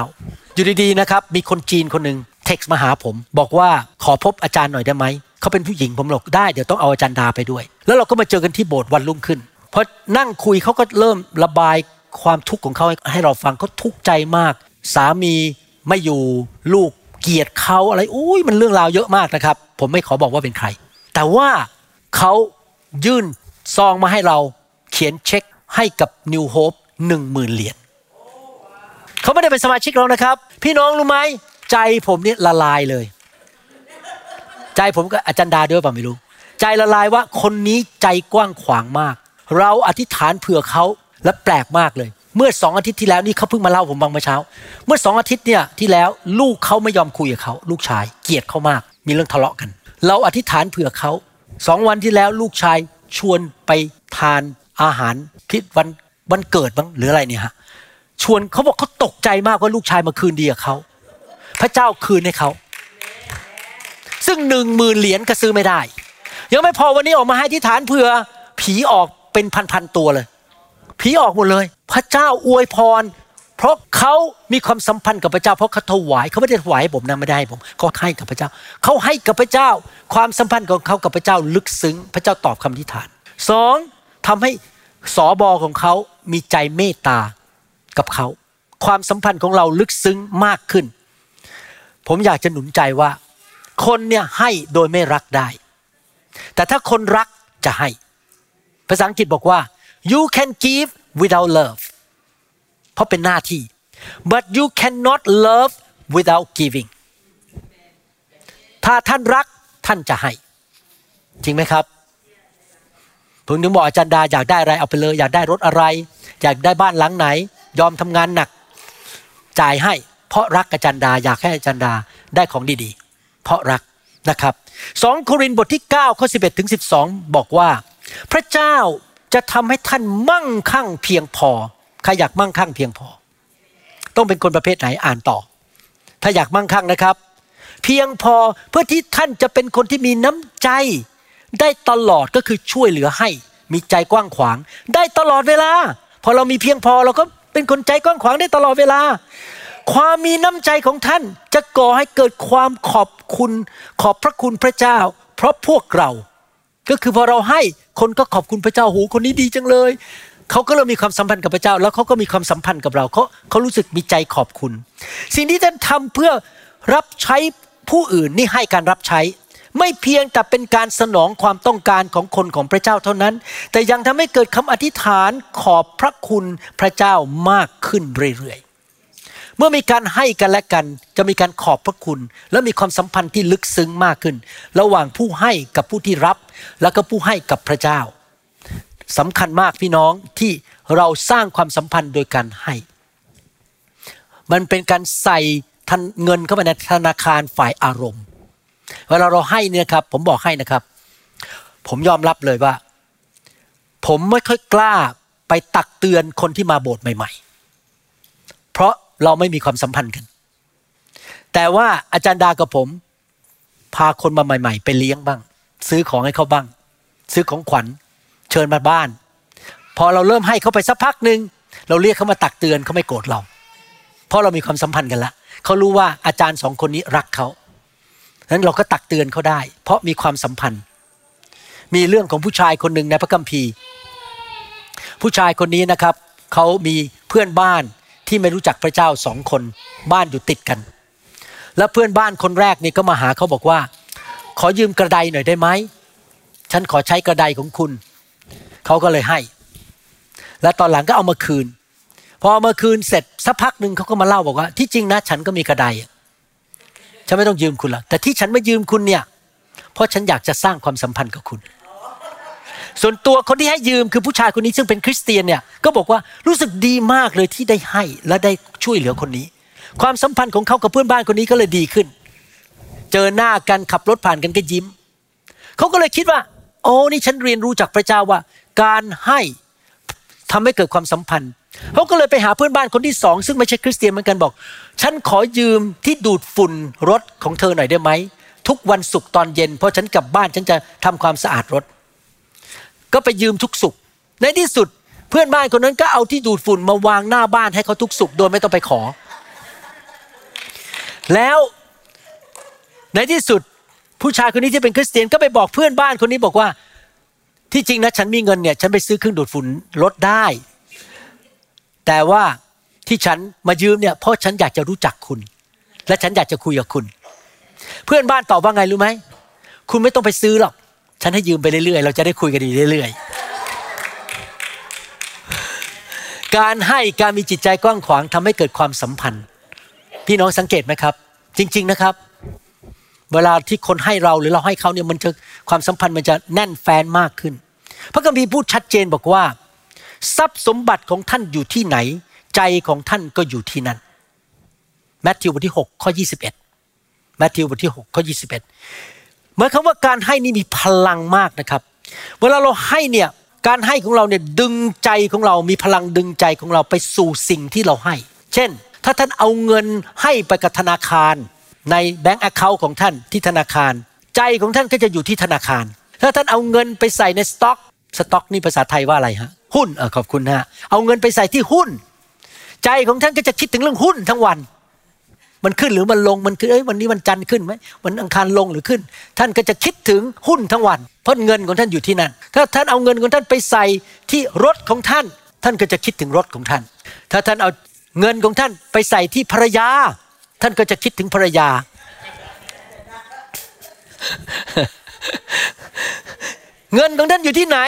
อยู่ดีๆนะครับ มีคนจีนคนหนึ่งเท็กซ์มาหาผม บอกว่าขอพบอาจารย์หน่อยได้ไหมเขาเป็นผู้หญิงผมบอกได้เดี๋ยวต้องเอาอาจารย์ดาไปด้วย แล้วเราก็มาเจอกันที่โบสถ์วันรุ่งขึ้นพอนั่งคุยเขาก็เริ่มระบายความทุกข์ของเขาให้เราฟังเขาทุกข์ใจมาก สามีไม่อยู่ลูกเกลียดเขาอะไรอุ้ยมันเรื่องราวเยอะมากนะครับ ผมไม่ขอบอกว่าเป็นใคร แต่ว่าเขายื่นซองมาให้เราเขียนเช็ค ให้กับ New Hope หนึ่งหมื่นเหรียญเขาไม่ได้เป็นสมาชิกเรานะครับ พี่น้องรู้ไหมใจผมเนี่ยละลายเลย ใจผมก็อาจารย์ดาด้วยป่าไม่รู้ ใจละลายว่าคนนี้ใจกว้างขวางมาก เราอธิษฐานเผื่อเขาและแปลกมากเลย เมื่อสองอาทิตย์ที่แล้วนี่เขาเพิ่งมาเล่าผมบางเมื่อเช้า เมื่อสองอาทิตย์เนี่ยที่แล้วลูกเขาไม่ยอมคุยกับเขาลูกชายเกลียดเขามาก มีเรื่องทะเลาะกัน เราอธิษฐานเผื่อเขาสองวันที่แล้วลูกชายชวนไปทานอาหาร คิดวันวันเกิดบ้างหรืออะไรเนี่ยฮะชวนเขาบอกเขาตกใจมากว่าลูกชายมาคืนดีกับเขาพระเจ้าคืนให้เขาซึ่งหนึ่งหมื่นเหรียญก็ซื้อไม่ได้ ยังไม่พอวันนี้ออกมาให้ที่ฐานเผื่อ ผีออกเป็นพันๆตัวเลย ผีออกหมดเลย พระเจ้าอวยพร เพราะเขามีความสัมพันธ์กับพระเจ้า เพราะเขาถวายเขาไม่ได้ถวายผมนะไม่ได้ผมเขาให้กับพระเจ้า เขาให้กับพระเจ้า ความสัมพันธ์ของเขากับพระเจ้าลึกซึ้ง พระเจ้าตอบคำอธิษฐานสองทำให้ สอบอของเขามีใจเมตตากับเขา ความสัมพันธ์ของเราลึกซึ้งมากขึ้น ผมอยากจะหนุนใจว่า คนเนี่ยให้โดยไม่รักได้ แต่ถ้าคนรักจะให้ ภาษาอังกฤษบอกว่า you can give without love เพราะเป็นหน้าที่ but you cannot love without giving ถ้าท่านรักท่านจะให้ จริงไหมครับ ผมถึงบอกอาจารย์ดาอยากได้อะไรเอาไปเลย อยากได้รถอะไร อยากได้บ้านหลังไหน ยอมทำงานหนัก จ่ายให้ เพราะรักอาจารย์ดา อยากให้อาจารย์ดาได้ของดีๆ เพราะรักนะครับสองโครินธ์บทที่9ข้อ11ถึง12 บอกว่า พระเจ้าจะทำให้ท่านมั่งคั่งเพียงพอใครอยากมั่งคั่งเพียงพอ ต้องเป็นคนประเภทไหนอ่านต่อ ถ้าอยากมั่งคั่งนะครับ เพียงพอเพื่อที่ท่านจะเป็นคนที่มีน้ำใจ ได้ตลอดก็คือช่วยเหลือให้ มีใจกว้างขวาง ได้ตลอดเวลา พอเรามีเพียงพอเราก็เป็นคนใจกว้างขวางได้ตลอดเวลา ความมีน้ำใจของท่านจะก่อให้เกิดความขอบคุณ ขอบพระคุณพระเจ้า เพราะพวกเรา ก็คือพอเราให้คนก็ขอบคุณพระเจ้าหูคนนี้ดีจังเลยเขาก็เริ่มมีความสัมพันธ์กับพระเจ้า แล้วเขาก็มีความสัมพันธ์กับเราเขาเขารู้สึกมีใจขอบคุณ สิ่งที่ท่านทำเพื่อรับใช้ผู้อื่นนี่ให้การรับใช้ ไม่เพียงแต่เป็นการสนองความต้องการของคนของพระเจ้าเท่านั้น แต่ยังทำให้เกิดคำอธิษฐานขอบพระคุณพระเจ้ามากขึ้นเรื่อยๆ เมื่อมีการให้กันและกันจะมีการขอบพระคุณ และมีความสัมพันธ์ที่ลึกซึ้งมากขึ้น ระหว่างผู้ให้กับผู้ที่รับ แล้วก็ผู้ให้กับพระเจ้าสำคัญมากพี่น้องที่เราสร้างความสัมพันธ์โดยการให้ มันเป็นการใส่ทันเงินเข้าไปในธนาคารฝ่ายอารมณ์ เวลาเราให้เนี่ยครับ ผมบอกให้นะครับ ผมยอมรับเลยว่า ผมไม่ค่อยกล้าไปตักเตือนคนที่มาโบสถ์ใหม่ ๆ เพราะเราไม่มีความสัมพันธ์กัน แต่ว่าอาจารย์ดากับผม พาคนมาใหม่ ๆ ไปเลี้ยงบ้าง ซื้อของให้เขาบ้าง ซื้อของขวัญ เชิญมาบ้าน พอเราเริ่มให้เขาไปสักพักหนึ่งเราเรียกเขามาตักเตือนเขาไม่โกรธเรา เพราะเรามีความสัมพันธ์กันล้วเขารู้ว่าอาจารย์สองคนนี้รักเขา นั้นเราก็ตักเตือนเขาได้ เพราะมีความสัมพันธ์ มีเรื่องของผู้ชายคนหนึ่งในพระคัมภีร์ ผู้ชายคนนี้นะครับเขามีเพื่อนบ้านที่ไม่รู้จักพระเจ้าสองคนบ้านอยู่ติดกัน แล้วเพื่อนบ้านคนแรกนี่ก็มาหาเขาบอกว่า ขอยืมกระไดหน่อยได้ไหมฉันขอใช้กระไดของคุณเขาก็เลยให้ และตอนหลังก็เอามาคืน พอเอามาคืนเสร็จสักพักหนึ่งเขาก็มาเล่าบอกว่า ที่จริงนะฉันก็มีกระได ฉันไม่ต้องยืมคุณหรอกแต่ที่ฉันไม่ยืมคุณเนี่ย เพราะฉันอยากจะสร้างความสัมพันธ์กับคุณ ส่วนตัวคนที่ให้ยืมคือผู้ชายคนนี้ซึ่งเป็นคริสเตียนเนี่ยก็บอกว่ารู้สึกดีมากเลยที่ได้ให้และได้ช่วยเหลือคนนี้ ความสัมพันธ์ของเขากับเพื่อนบ้านคนนี้ก็เลยดีขึ้น เจอหน้ากันขับรถผ่านกันก็ยิ้มเขาก็เลยคิดว่า โอ้นี่ฉันเรียนรู้จากพระเจ้าว่า การให้ทำให้เกิดความสัมพันธ์ เขาก็เลยไปหาเพื่อนบ้านคนที่สองซึ่งไม่ใช่คริสเตียนเหมือนกันบอก ฉันขอยืมที่ดูดฝุ่นรถของเธอหน่อยได้ไหม ทุกวันศุกร์ตอนเย็น เพราะฉันกลับบ้านฉันจะทำความสะอาดรถ ก็ไปยืมทุกศุกร์ในที่สุดเพื่อนบ้านคนนั้นก็เอาที่ดูดฝุ่นมาวางหน้าบ้านให้เขาทุกศุกร์โดยไม่ต้องไปขอ แล้วในที่สุดผู้ชายคนนี้ที่เป็นคริสเตียนก็ไปบอกเพื่อนบ้านคนนี้บอกว่าที่จริงนะฉันมีเงินเนี่ยฉันไปซื้อเครื่องดูดฝุ่นรถได้ แต่ว่าที่ฉันมายืมเนี่ยเพราะฉันอยากจะรู้จักคุณ และฉันอยากจะคุยกับคุณ เพื่อนบ้านตอบว่าไงรู้ไหมคุณไม่ต้องไปซื้อหรอก ฉันให้ยืมไปเรื่อยๆ เราจะได้คุยกันดีเรื่อยๆ การให้การมีจิตใจกว้างขวางทำให้เกิดความสัมพันธ์ พี่น้องสังเกตไหมครับ จริง ๆนะครับ เวลาที่คนให้เราหรือเราให้เขาเนี่ยมันจะความสัมพันธ์มันจะแน่นแฟนมากขึ้น พระคัมภีร์พูดชัดเจนบอกว่า ทรัพย์สมบัติของท่านอยู่ที่ไหน ใจของท่านก็อยู่ที่นั่นแมทธิวบทที่6ข้อ21แมทธิวบทที่6ข้อ21หมายความว่าการให้นี่มีพลังมากนะครับ เวลาเราให้เนี่ยการให้ของเราเนี่ยดึงใจของเรา มีพลังดึงใจของเราไปสู่สิ่งที่เราให้ เช่น ถ้าท่านเอาเงินให้ไปกับธนาคาร ในแบงก์แอคเคาท์ของท่านที่ธนาคาร ใจของท่านก็จะอยู่ที่ธนาคาร ถ้าท่านเอาเงินไปใส่ในสต็อก สต็อกนี่ภาษาไทยว่าอะไรฮะ หุ้นอขอบคุณฮะเอาเงินไปใส่ที่หุ้น ใจของท่านก็จะคิดถึงเรื่องหุ้นทั้งวัน มันขึ้นหรือมันลงมันคือเอ้ยวันนี้วันจันทร์ขึ้นไหมวันอังคารลงหรือขึ้น ท่านก็จะคิดถึงหุ้นทั้งวัน เพราะเงินของท่านอยู่ที่นั่น ถ้าท่านเอาเงินของท่านไปใส่ที่รถของท่าน ท่านก็จะคิดถึงรถของท่าน ถ้าท่านเอาเงินของท่านไปใส่ที่ภรรยา ท่านก็จะคิดถึงภรรยาเงินของท่านอยู่ที่ไหน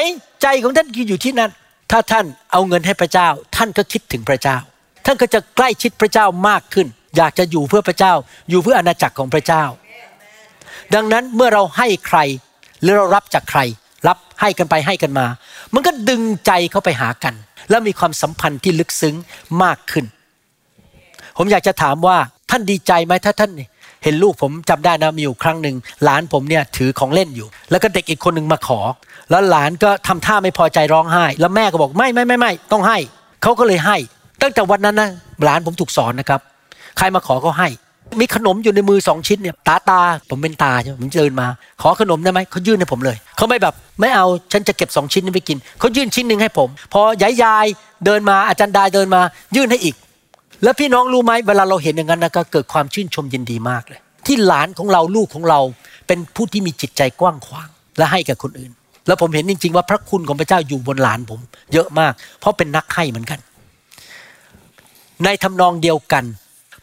ใจของท่านอยู่ที่นั่น ถ้าท่านเอาเงินให้พระเจ้า ท่านก็คิดถึงพระเจ้า ท่านก็จะใกล้ชิดพระเจ้ามากขึ้น อยากจะอยู่เพื่อพระเจ้า อยู่เพื่ออาณาจักรของพระเจ้า ดังนั้นเมื่อเราให้ใครหรือเรารับจากใคร รับให้กันไปให้กันมา มันก็ดึงใจเข้าไปหากัน และมีความสัมพันธ์ที่ลึกซึ้งมากขึ้น ผมอยากจะถามว่าท่านดีใจไหมถ้าท่านเห็นลูกผมจำได้นะมีอยู่ครั้งหนึ่งหลานผมเนี่ยถือของเล่นอยู่ แล้วก็เด็กอีกคนหนึ่งมาขอ แล้วหลานก็ทำท่าไม่พอใจร้องไห้ แล้วแม่ก็บอกไม่ไม่ไม่ไม่ต้องให้เขาก็เลยให้ ตั้งแต่วันนั้นนะหลานผมถูกสอนนะครับ ใครมาขอเขาให้ มีขนมอยู่ในมือสองชิ้นเนี่ยตาตาผมเป็นตาใช่ไหมผมเดินมา ขอขนมได้ไหมเขายื่นให้ผมเลยเขาไม่แบบไม่เอาฉันจะเก็บสองชิ้นนี้ไปกินเขายื่นชิ้นหนึ่งให้ผม พอยายยายเดินมาอาจารย์ดาเดินมา ยื่นให้อีก แล้วพี่น้องรู้ไหมเวลาเราเห็นอย่างนั้นนะก็เกิดความชื่นชมยินดีมากเลย ที่หลานของเราลูกของเราเป็นผู้ที่มีจิตใจกว้างขวางและให้กับคนอื่น แล้วผมเห็นจริง ๆ ว่าพระคุณของพระเจ้าอยู่บนหลานผม เยอะมาก เพราะเป็นนักให้เหมือนกัน ในทำนองเดียวกัน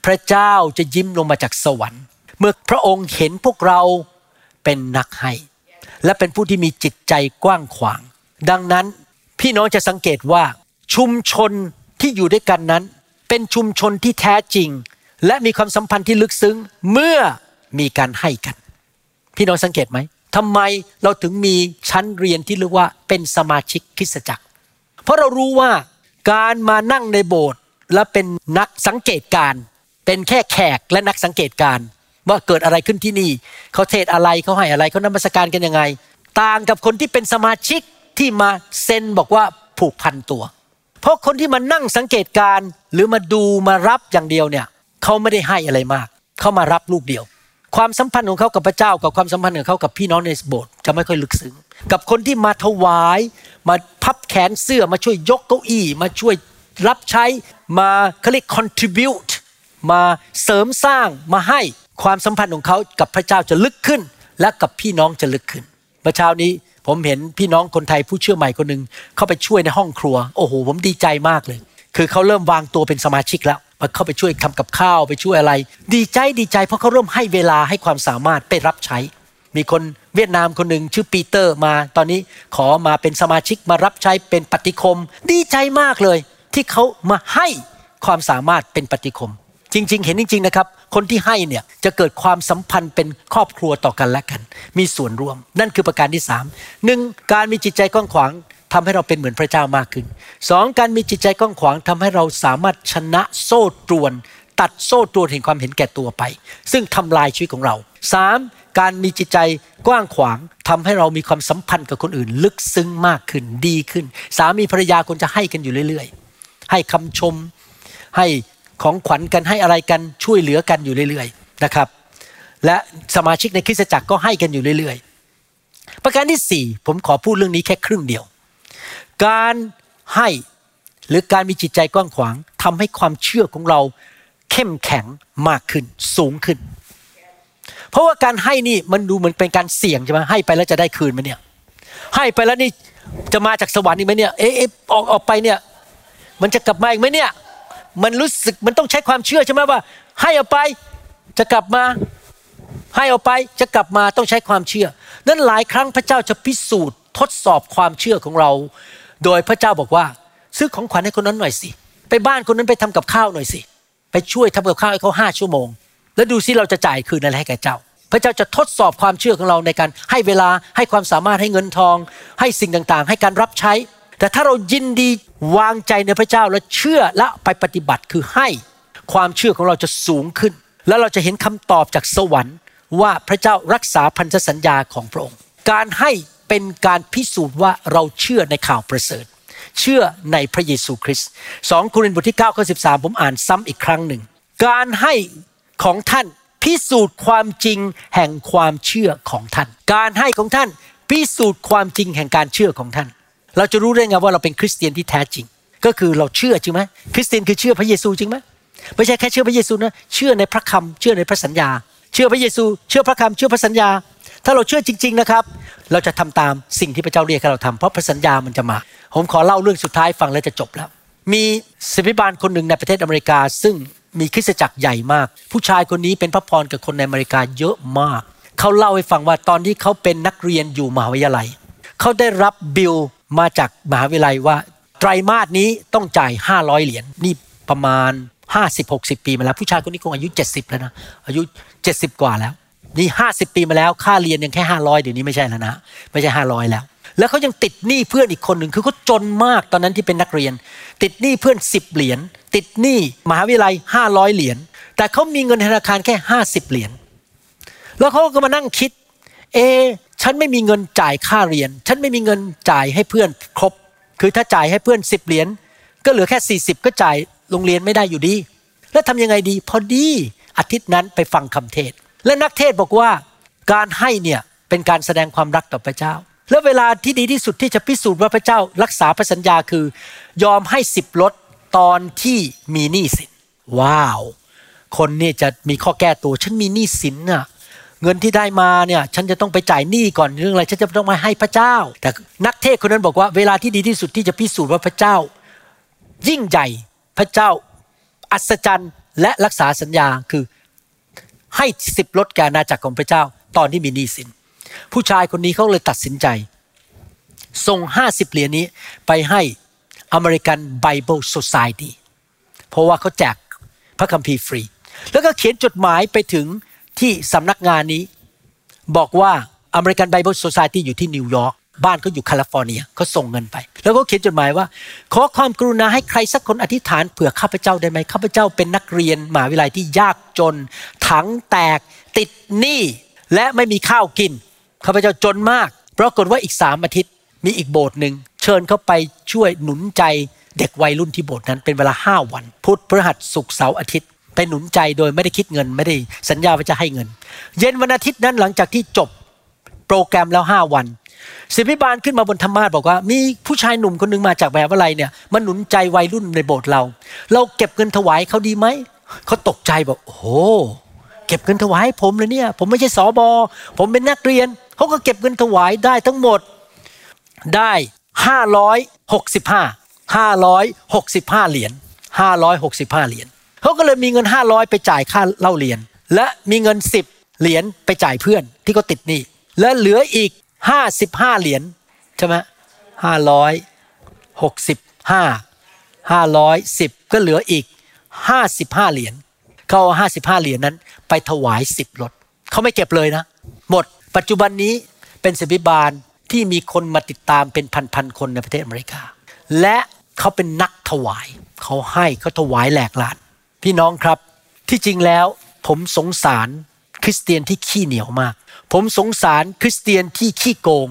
พระเจ้าจะยิ้มลงมาจากสวรรค์ เมื่อพระองค์เห็นพวกเราเป็นนักให้ และเป็นผู้ที่มีจิตใจกว้างขวาง ดังนั้นพี่น้องจะสังเกตว่าชุมชนที่อยู่ด้วยกันนั้น เป็นชุมชนที่แท้จริง และมีความสัมพันธ์ที่ลึกซึ้งเมื่อมีการให้กัน พี่น้องสังเกตไหม ทำไมเราถึงมีชั้นเรียนที่เรียกว่าเป็นสมาชิกคริสตจักร เพราะเรารู้ว่าการมานั่งในโบสถ์และเป็นนักสังเกตการ เป็นแค่แขกและนักสังเกตการ ว่าเกิดอะไรขึ้นที่นี่ เขาเทศอะไรเขาให้อะไรเขานมัสการกันยังไง ต่างกับคนที่เป็นสมาชิกที่มาเซ็นบอกว่าผูกพันตัว เพราะคนที่มานั่งสังเกตการหรือมาดูมารับอย่างเดียวเนี่ยเขาไม่ได้ให้อะไรมาก เขามารับลูกเดียว ความสัมพันธ์ของเขากับพระเจ้า กับความสัมพันธ์ของเขากับพี่น้องในโบสถ์จะไม่ค่อยลึกซึ้งกับคนที่มาถวายมาพับแขนเสื้อมาช่วยยกเก้าอี้ มาช่วยรับใช้มาเขาเรียก contribute มาเสริมสร้างมาให้ความสัมพันธ์ของเขากับพระเจ้าจะลึกขึ้น และกับพี่น้องจะลึกขึ้นเมื่อเช้านี้ผมเห็นพี่น้องคนไทยผู้เชื่อใหม่คนหนึ่งเข้าไปช่วยในห้องครัว โอ้โห ผมดีใจมากเลย คือเขาเริ่มวางตัวเป็นสมาชิกแล้ว เข้าไปช่วยทำกับข้าวไปช่วยอะไร ดีใจดีใจ เพราะเขาเริ่มให้เวลาให้ความสามารถไปรับใช้ มีคนเวียดนามคนหนึ่งชื่อปีเตอร์มาตอนนี้ขอมาเป็นสมาชิกมารับใช้เป็นปฏิคม ดีใจมากเลย ที่เขามาให้ความสามารถเป็นปฏิคม จริง ๆ เห็นจริง ๆ นะครับ คนที่ให้เนี่ยจะเกิดความสัมพันธ์เป็นครอบครัวต่อกันและกัน มีส่วนร่วม นั่นคือประการที่สามหนึ่งการมีจิตใจกว้างขวาง ทำให้เราเป็นเหมือนพระเจ้ามากขึ้นสองการมีจิตใจกว้างขวางทำให้เราสามารถชนะโซ่ตรวน ตัดโซ่ตรวนแห่งความเห็นแก่ตัวไป ซึ่งทำลายชีวิตของเราสามการมีจิตใจกว้างขวางทำให้เรามีความสัมพันธ์กับคนอื่น ลึกซึ้งมากขึ้นดีขึ้น สามีภรรยาควรจะให้กันอยู่เรื่อย ๆ ให้คำชม ให้ของขวัญกันให้อะไรกันช่วยเหลือกันอยู่เรื่อย ๆ นะครับ และสมาชิกในคริสตจักรก็ให้กันอยู่เรื่อย ๆ ประการที่สี่ผมขอพูดเรื่องนี้แค่ครึ่งเดียว การให้หรือการมีจิตใจกว้างขวางทำให้ความเชื่อของเราเข้มแข็งมากขึ้นสูงขึ้น เพราะว่าการให้นี่มันดูเหมือนเป็นการเสี่ยงใช่ไหมให้ไปแล้วจะได้คืนไหมเนี่ย ให้ไปแล้วนี่จะมาจากสวรรค์นี่ไหมเนี่ยเอ๊ะเอ๊ะออกออกไปเนี่ย มันจะกลับมาอีกไหมเนี่ย มันรู้สึกมันต้องใช้ความเชื่อใช่ไหมว่า ให้เอาไปจะกลับมา ให้เอาไปจะกลับมาต้องใช้ความเชื่อ นั้นหลายครั้งพระเจ้าจะพิสูจน์ทดสอบความเชื่อของเรา โดยพระเจ้าบอกว่า ซื้อของขวัญให้คนนั้นหน่อยสิ ไปบ้านคนนั้นไปทำกับข้าวหน่อยสิ ไปช่วยทำกับข้าวให้เขาห้าชั่วโมง แล้วดูซิเราจะจ่ายคืนอะไรให้แก่เจ้า พระเจ้าจะทดสอบความเชื่อของเราในการให้เวลาให้ความสามารถให้เงินทอง ให้สิ่งต่างๆ ให้การรับใช้ แต่ถ้าเรายินดีวางใจในพระเจ้าและเชื่อและไปปฏิบัติคือให้ความเชื่อของเราจะสูงขึ้น แล้วเราจะเห็นคำตอบจากสวรรค์ว่าพระเจ้ารักษาพันธสัญญาของพระองค์ การให้ เป็นการพิสูจน์ว่าเราเชื่อในข่าวประเสริฐ เชื่อในพระเยซูคริสต์สองโครินธ์บทที่9ข้อ13 ผมอ่านซ้ำอีกครั้งหนึ่ง การให้ของท่านพิสูจน์ความจริงแห่งความเชื่อของท่าน การให้ของท่านพิสูจน์ความจริงแห่งการเชื่อของท่าน เราจะรู้ได้ไงว่าเราเป็นคริสเตียนที่แท้จริง ก็คือเราเชื่อจริงไหมคริสเตียนคือเชื่อพระเยซูจริงไหมไม่ใช่แค่เชื่อพระเยซูนะเชื่อในพระคำเชื่อในพระสัญญา เชื่อพระเยซู เชื่อพระคำเชื่อพระสัญญา ถ้าเราเชื่อจริง ๆนะครับ เราจะทำตามสิ่งที่พระเจ้าเรียกให้เราทำเพราะพระสัญญามันจะมา ผมขอเล่าเรื่องสุดท้ายฟังแล้วจะจบแล้ว มีศิบิบาลคนหนึ่งในประเทศอเมริกา ซึ่งมีคริสตจักรใหญ่มาก ผู้ชายคนนี้เป็นพระพรกับคนในอเมริกาเยอะมาก เขาเล่าให้ฟังว่าตอนที่เขาเป็นนักเรียนอยู่มหาวิทยาลัย เขาได้รับบิลมาจากมหาวิทยาลัยว่าไตรมาสนี้ต้องจ่าย 500 เหรียญนี่ประมาณ 50-60 ปีมาแล้ว ผู้ชายคนนี้คงอายุ 70 แล้วนะอายุ 70 กว่าแล้ว นี่50ปีมาแล้วค่าเรียนยังแค่500เดี๋ยวนี้ไม่ใช่แล้วนะไม่ใช่500แล้ว แล้วเขายังติดหนี้เพื่อนอีกคนหนึ่งคือเขาจนมากตอนนั้นที่เป็นนักเรียน ติดหนี้เพื่อนสิบเหรียญติดหนี้มหาวิทยาลัยห้าร้อยเหรียญแต่เขามีเงินธนาคารแค่ห้าสิบเหรียญแล้วเขาก็มานั่งคิด เอ ฉันไม่มีเงินจ่ายค่าเรียน ฉันไม่มีเงินจ่ายให้เพื่อนครบ คือถ้าจ่ายให้เพื่อนสิบเหรียญก็เหลือแค่สี่สิบก็จ่ายโรงเรียนไม่ได้อยู่ดี แล้วทำยังไงดี พอดีอาทิตย์นั้นไปฟังคำเทศ และนักเทศบอกว่าการให้เนี่ยเป็นการแสดงความรักต่อพระเจ้า และเวลาที่ดีที่สุดที่จะพิสูจน์ว่าพระเจ้ารักษาพระสัญญาคือ ยอมให้สิบลดตอนที่มีหนี้สินว้าว คนนี่จะมีข้อแก้ตัว ฉันมีหนี้สินน่ะเงินที่ได้มาเนี่ยฉันจะต้องไปจ่ายหนี้ก่อนเรื่องอะไรฉันจะต้องมาให้พระเจ้า แต่นักเทศคนนั้นบอกว่าเวลาที่ดีที่สุดที่จะพิสูจน์ว่าพระเจ้า ยิ่งใหญ่พระเจ้า อัศจรรย์และรักษาสัญญาคือ ให้สิบลดแก่อาจักรของพระเจ้า ตอนที่มีหนี้สิน ผู้ชายคนนี้เขาเลยตัดสินใจ ส่งห้าสิบเหรียญนี้ไปให้อเมริกันไบเบิล s ซ c i ตี้เพราะว่าเขาแจกพระคัมภีร์ฟรี แล้วก็เขียนจดหมายไปถึงที่สำนักงานนี้ บอกว่าอเมริกันไบเบิล s ซ c i ตี้อยู่ที่นิวยอร์ก บ้านเขาอยู่แคลิฟอร์เนียเขาส่งเงินไป แล้วก็เขียนจดหมายว่า ขอความกรุณาให้ใครสักคนอธิษฐานเผื่อข้าพเจ้าได้ไหมข้าพเจ้าเป็นนักเรียนมหาวิทยาลัยที่ยากจน ถังแตกติดหนี้และไม่มีข้าวกินข้าพเจ้าจนมากปรากฏว่าอีกสามอาทิตย์มีอีกโบสถ์หนึ่งเชิญเขาไปช่วยหนุนใจเด็กวัยรุ่นที่โบสถ์นั้นเป็นเวลาห้าวัน พุธพฤหัสศุกร์เสาร์อาทิตย์ไปหนุนใจโดยไม่ได้คิดเงินไม่ได้สัญญาว่าจะให้เงิน เย็นวันอาทิตย์นั้นหลังจากที่จบโปรแกรมแล้วห้าวัน ศิบิบาลขึ้นมาบนธรรมาสบอกว่า มีผู้ชายหนุ่มคนหนึ่งมาจากแบบอะไรเนี่ยมาหนุนใจวัยรุ่นในโบสถ์เรา เราเก็บเงินถวายเขาดีไหมเขาตกใจบอกโอ้โหเก็บเงินถวายผมเลยเนี่ย ผมไม่ใช่สอบอผมเป็นนักเรียนเขาก็เก็บเงินถวายได้ทั้งหมดได้ห้าร้อยหกสิบห้าห้าร้อยหกสิบห้าเหรียญห้าร้อยหกสิบห้าเหรียญเขาก็เลยมีเงินห้าร้อยไปจ่ายค่าเล่าเรียน และมีเงินสิบเหรียญไปจ่ายเพื่อนที่เขาติดหนี้และเหลืออีก ห้าสิบห้าเหรียญใช่ไหมห้าร้อยหกสิบห้าห้าร้อยสิบก็เหลืออีกห้าสิบห้าเหรียญเขาเอาห้าสิบห้าเหรียญนั้น ไปถวายสิบรถเขาไม่เก็บเลยนะ หมดปัจจุบันนี้เป็นศิบิบาลที่มีคนมาติดตามเป็นพันๆคนในประเทศอเมริกา และเขาเป็นนักถวาย เขาให้เขาถวายแหลกลาน พี่น้องครับที่จริงแล้วผมสงสารคริสเตียนที่ขี้เหนียวมาก ผมสงสารคริสเตียนที่ขี้โกง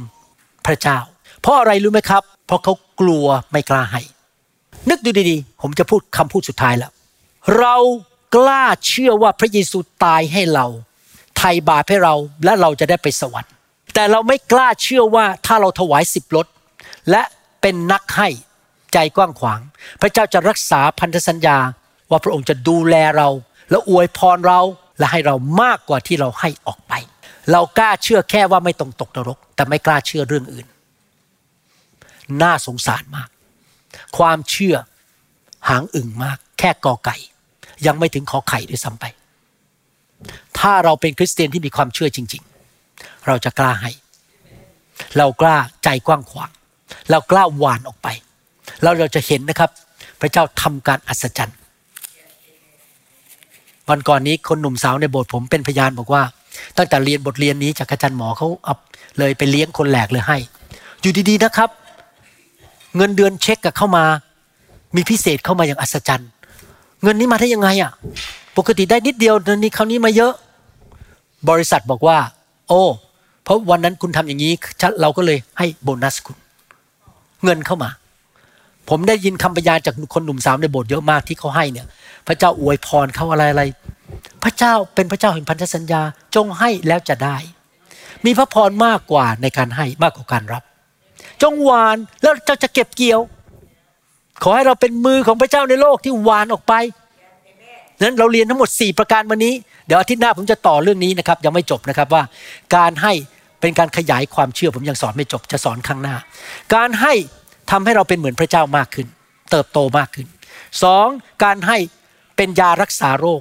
พระเจ้า เพราะอะไรรู้ไหมครับ เพราะเขากลัวไม่กล้าให้ นึกดูดีๆ ผมจะพูดคำพูดสุดท้ายแล้ว เรากล้าเชื่อว่าพระเยซูตายให้เรา ไถ่บาปให้เราและเราจะได้ไปสวรรค์ แต่เราไม่กล้าเชื่อว่าถ้าเราถวายสิบรถและเป็นนักให้ใจกว้างขวาง พระเจ้าจะรักษาพันธสัญญาว่าพระองค์จะดูแลเรา และอวยพรเราและให้เรามากกว่าที่เราให้ออกไป เรากล้าเชื่อแค่ว่าไม่ต้องตกนรก แต่ไม่กล้าเชื่อเรื่องอื่น น่าสงสารมาก ความเชื่อหางอึ่งมาก แค่กอไก่ ยังไม่ถึงขอไข่ด้วยซ้ำไป ถ้าเราเป็นคริสเตียนที่มีความเชื่อจริง ๆ เราจะกล้าให้ เรากล้าใจกว้างขวาง เรากล้าหวานออกไปแล้วเราจะเห็นนะครับ พระเจ้าทำการอัศจรรย์วันก่อนนี้คนหนุ่มสาวในโบสถ์ผมเป็นพยานบอกว่า ตั้งแต่เรียนบทเรียนนี้จากอาจารย์หมอเขาเอาเลยไปเลี้ยงคนแหลกเลยให้ อยู่ดีๆนะครับ เงินเดือนเช็คกับเข้ามา มีพิเศษเข้ามาอย่างอัศจรรย์ เงินนี้มาได้ยังไงอะ่ะ ปกติได้นิดเดียวเดือนนี้คราวนี้มาเยอะ บริษัทบอกว่า โอ้เพราะวันนั้นคุณทำอย่างนี้เราก็เลยให้โบนัสคุณ เงินเข้ามา ผมได้ยินคำพยานจากคนหนุ่มสาวในโบสถ์เยอะมากที่เขาให้เนี่ย พระเจ้าอวยพรเขาอะไรอะไร พระเจ้าเป็นพระเจ้าแห่งพันธสัญญาจงให้แล้วจะได้ มีพระพรมากกว่าในการให้มากกว่าการรับ จงหวานแล้วเจ้าจะเก็บเกี่ยว ขอให้เราเป็นมือของพระเจ้าในโลกที่หวานออกไปนั้นเราเรียนทั้งหมด 4 ประการวันนี้ เดี๋ยวอาทิตย์หน้าผมจะต่อเรื่องนี้นะครับยังไม่จบนะครับว่า การให้เป็นการขยายความเชื่อผมยังสอนไม่จบจะสอนครั้งหน้า การให้ทำให้เราเป็นเหมือนพระเจ้ามากขึ้น เติบโตมากขึ้นสองการให้เป็นยารักษาโรค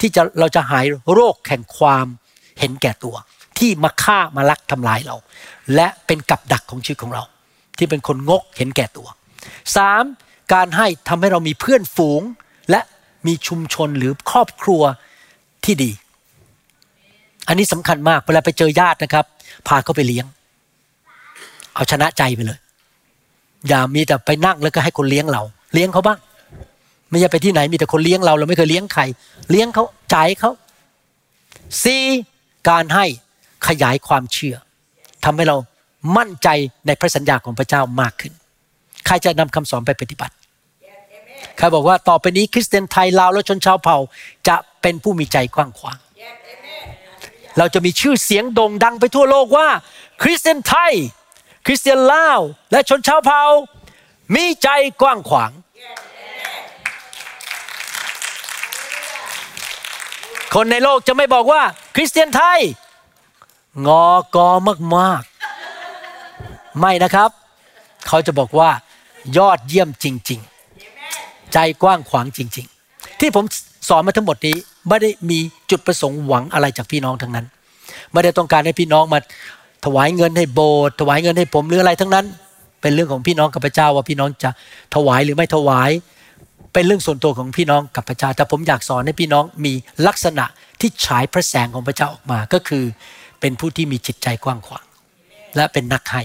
ที่จะเราจะหายโรคแห่งความเห็นแก่ตัว ที่มาฆ่ามาลักทำลายเรา และเป็นกับดักของชีวิตของเรา ที่เป็นคนงกเห็นแก่ตัวสามการให้ทำให้เรามีเพื่อนฝูง และมีชุมชนหรือครอบครัวที่ดี อันนี้สำคัญมากเวลาไปเจอญาตินะครับ พาเขาไปเลี้ยง เอาชนะใจไปเลย อย่ามีแต่ไปนั่งแล้วก็ให้คนเลี้ยงเรา เลี้ยงเขาบ้าง ไม่ใช่ไปที่ไหนมีแต่คนเลี้ยงเราเราไม่เคยเลี้ยงใคร เลี้ยงเขาจ่ายเขาสี่การให้ขยายความเชื่อทำให้เรามั่นใจในพระสัญญาของพระเจ้ามากขึ้น ใครจะนำคำสอนไปปฏิบัติใครบอกว่าต่อไปนี้คริสเตียนไทยลาวและชนชาวเผ่าจะเป็นผู้มีใจกว้างขวางเราจะมีชื่อเสียงโด่งดังไปทั่วโลกว่า คริสเตียนไทย คริสเตียนลาว และชนชาวเผ่า มีใจกว้างขวาง คนในโลกจะไม่บอกว่า คริสเตียนไทย งอกอมากๆ ไม่นะครับ เขาจะบอกว่ายอดเยี่ยมจริง ๆ ใจกว้างขวางจริง ๆ ที่ผมสอนมาทั้งหมดนี้ไม่ได้มีจุดประสงค์หวังอะไรจากพี่น้องทั้งนั้น ไม่ได้ต้องการให้พี่น้องมาถวายเงินให้โบสถ์ถวายเงินให้ผมหรืออะไรทั้งนั้น เป็นเรื่องของพี่น้องกับพระเจ้าว่าพี่น้องจะถวายหรือไม่ถวาย เป็นเรื่องส่วนตัวของพี่น้องกับพระเจ้า แต่ผมอยากสอนให้พี่น้องมีลักษณะที่ฉายพระแสงของพระเจ้าออกมา ก็คือเป็นผู้ที่มีจิตใจกว้างขวาง และเป็นนักให้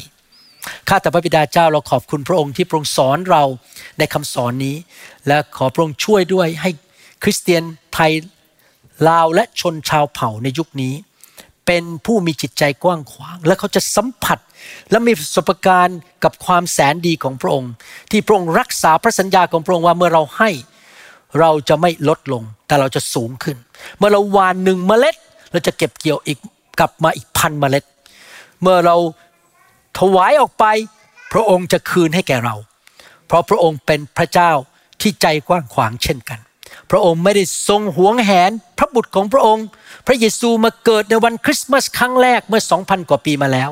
ข้าแต่พระบิดาเจ้าเราขอบคุณพระองค์ที่พระองค์สอนเราในคำสอนนี้ และขอพระองค์ช่วยด้วยให้คริสเตียนไทยลาวและชนชาวเผ่าในยุคนี้ เป็นผู้มีจิตใจกว้างขวาง และเขาจะสัมผัส และมีประสบการณ์กับความแสนดีของพระองค์ ที่พระองค์รักษาพระสัญญาของพระองค์ว่าเมื่อเราให้ เราจะไม่ลดลง แต่เราจะสูงขึ้น เมื่อเราหวานหนึ่งเมล็ด เราจะเก็บเกี่ยวอีกกลับมาอีกพันเมล็ด เมื่อเราถวายออกไป พระองค์จะคืนให้แก่เรา เพราะพระองค์เป็นพระเจ้าที่ใจกว้างขวางเช่นกัน พระองค์ไม่ได้ทรงหวงแหนพระบุตรของพระองค์ ระเยซูมาเกิดในวันคริสต์มาสครั้งแรกเมื่อ 2,000 กว่าปีมาแล้ว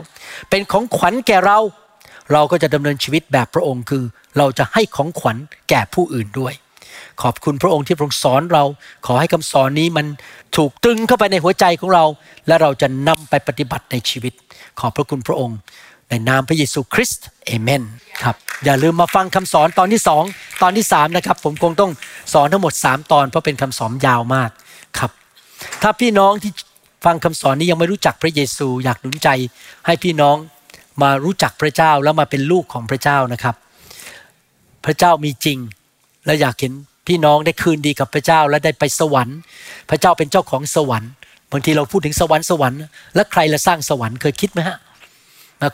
เป็นของขวัญแก่เรา เราก็จะดำเนินชีวิตแบบพระองค์คือ เราจะให้ของขวัญแก่ผู้อื่นด้วย ขอบคุณพระองค์ที่พระองค์สอนเรา ขอให้คำสอนนี้มันถูกตึงเข้าไปในหัวใจของเรา และเราจะนำไปปฏิบัติในชีวิต ขอบพระคุณพระองค์ ในนามพระเยซูคริสต์เอเมนครับอย่าลืมมาฟังคำสอนตอนที่สองตอนที่สามนะครับ ผมคงต้องสอนทั้งหมด 3 ตอนเพราะเป็นคำสอนยาวมากครับ ถ้าพี่น้องที่ฟังคำสอนนี้ยังไม่รู้จักพระเยซู อยากหนุนใจให้พี่น้องมารู้จักพระเจ้าแล้วมาเป็นลูกของพระเจ้านะครับ พระเจ้ามีจริง และอยากเห็นพี่น้องได้คืนดีกับพระเจ้าและได้ไปสวรรค์ พระเจ้าเป็นเจ้าของสวรรค์บางทีเราพูดถึงสวรรค์สวรรค์แล้วใครละสร้างสวรรค์เคยคิดไหมฮะ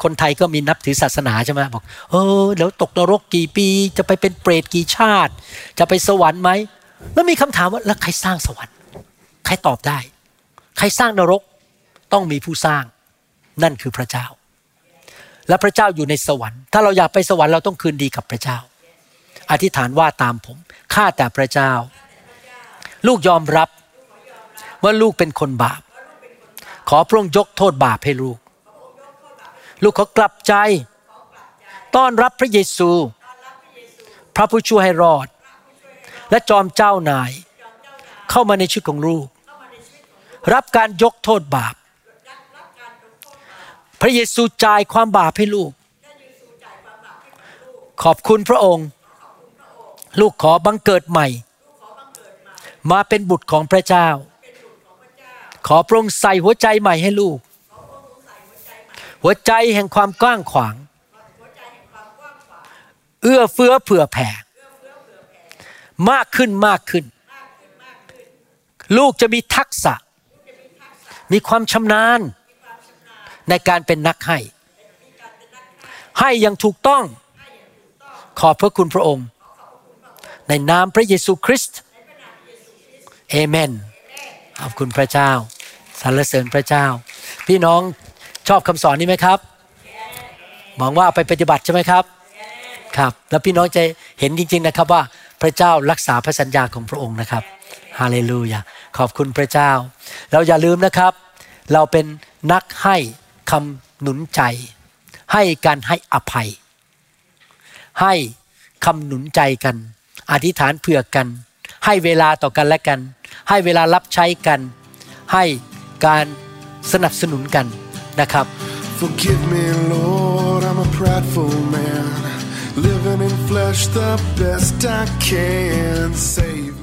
คนไทยก็มีนับถือศาสนาใช่ไหมบอกเออเดี๋ยวตกนรกกี่ปี จะไปเป็นเปรตกี่ชาติ จะไปสวรรค์ไหมแล้วมีคำถามว่าแล้วใครสร้างสวรรค์ ใครตอบได้ ใครสร้างนรกต้องมีผู้สร้าง นั่นคือพระเจ้า และพระเจ้าอยู่ในสวรรค์ ถ้าเราอยากไปสวรรค์เราต้องคืนดีกับพระเจ้า อธิษฐานว่าตามผมข้าแต่พระเจ้า ลูกยอมรับว่าลูกเป็นคนบาป ขอพระองค์ยกโทษบาปให้ลูก ลูกขอกลับใจ ต้อนรับพระเยซู พระผู้ช่วยให้รอด และจอมเจ้านาย เข้ามาในชีวิตของลูก รับการยกโทษบาป พระเยซูจ่ายความบาปให้ลูก ขอบคุณพระองค์ ลูกขอบังเกิดใหม่ มาเป็นบุตรของพระเจ้า ขอพระองค์ใส่หัวใจใหม่ให้ลูก หัวใจแห่งความกว้างขวาง เอื้อเฟื้อเผื่อแผ่ มากขึ้นมากขึ้น ลูกจะมีทักษะ มีความชำนาญในการเป็นนักให้ ให้อย่างถูกต้อง ขอบพระคุณพระองค์ ในนามพระเยซูคริสต์เอเมน ขอบคุณพระเจ้าสรรเสริญพระเจ้า พี่น้องชอบคำสอนนี้ไหมครับหวังว่าเอาไปปฏิบัติใช่ไหมครับครับ แล้วพี่น้องจะเห็นจริง ๆนะครับว่าพระเจ้ารักษาพระสัญญาของพระองค์นะครับฮาเลลูยาขอบคุณพระเจ้า เราอย่าลืมนะครับ เราเป็นนักให้คำหนุนใจ ให้การให้อภัย ให้คำหนุนใจกัน อธิษฐานเผื่อกัน ให้เวลาต่อกันและกัน ให้เวลารับใช้กัน ให้การสนับสนุนกันนะครับ Forgive me, Lord, I'm a prideful man. Living in flesh the best I can. Save.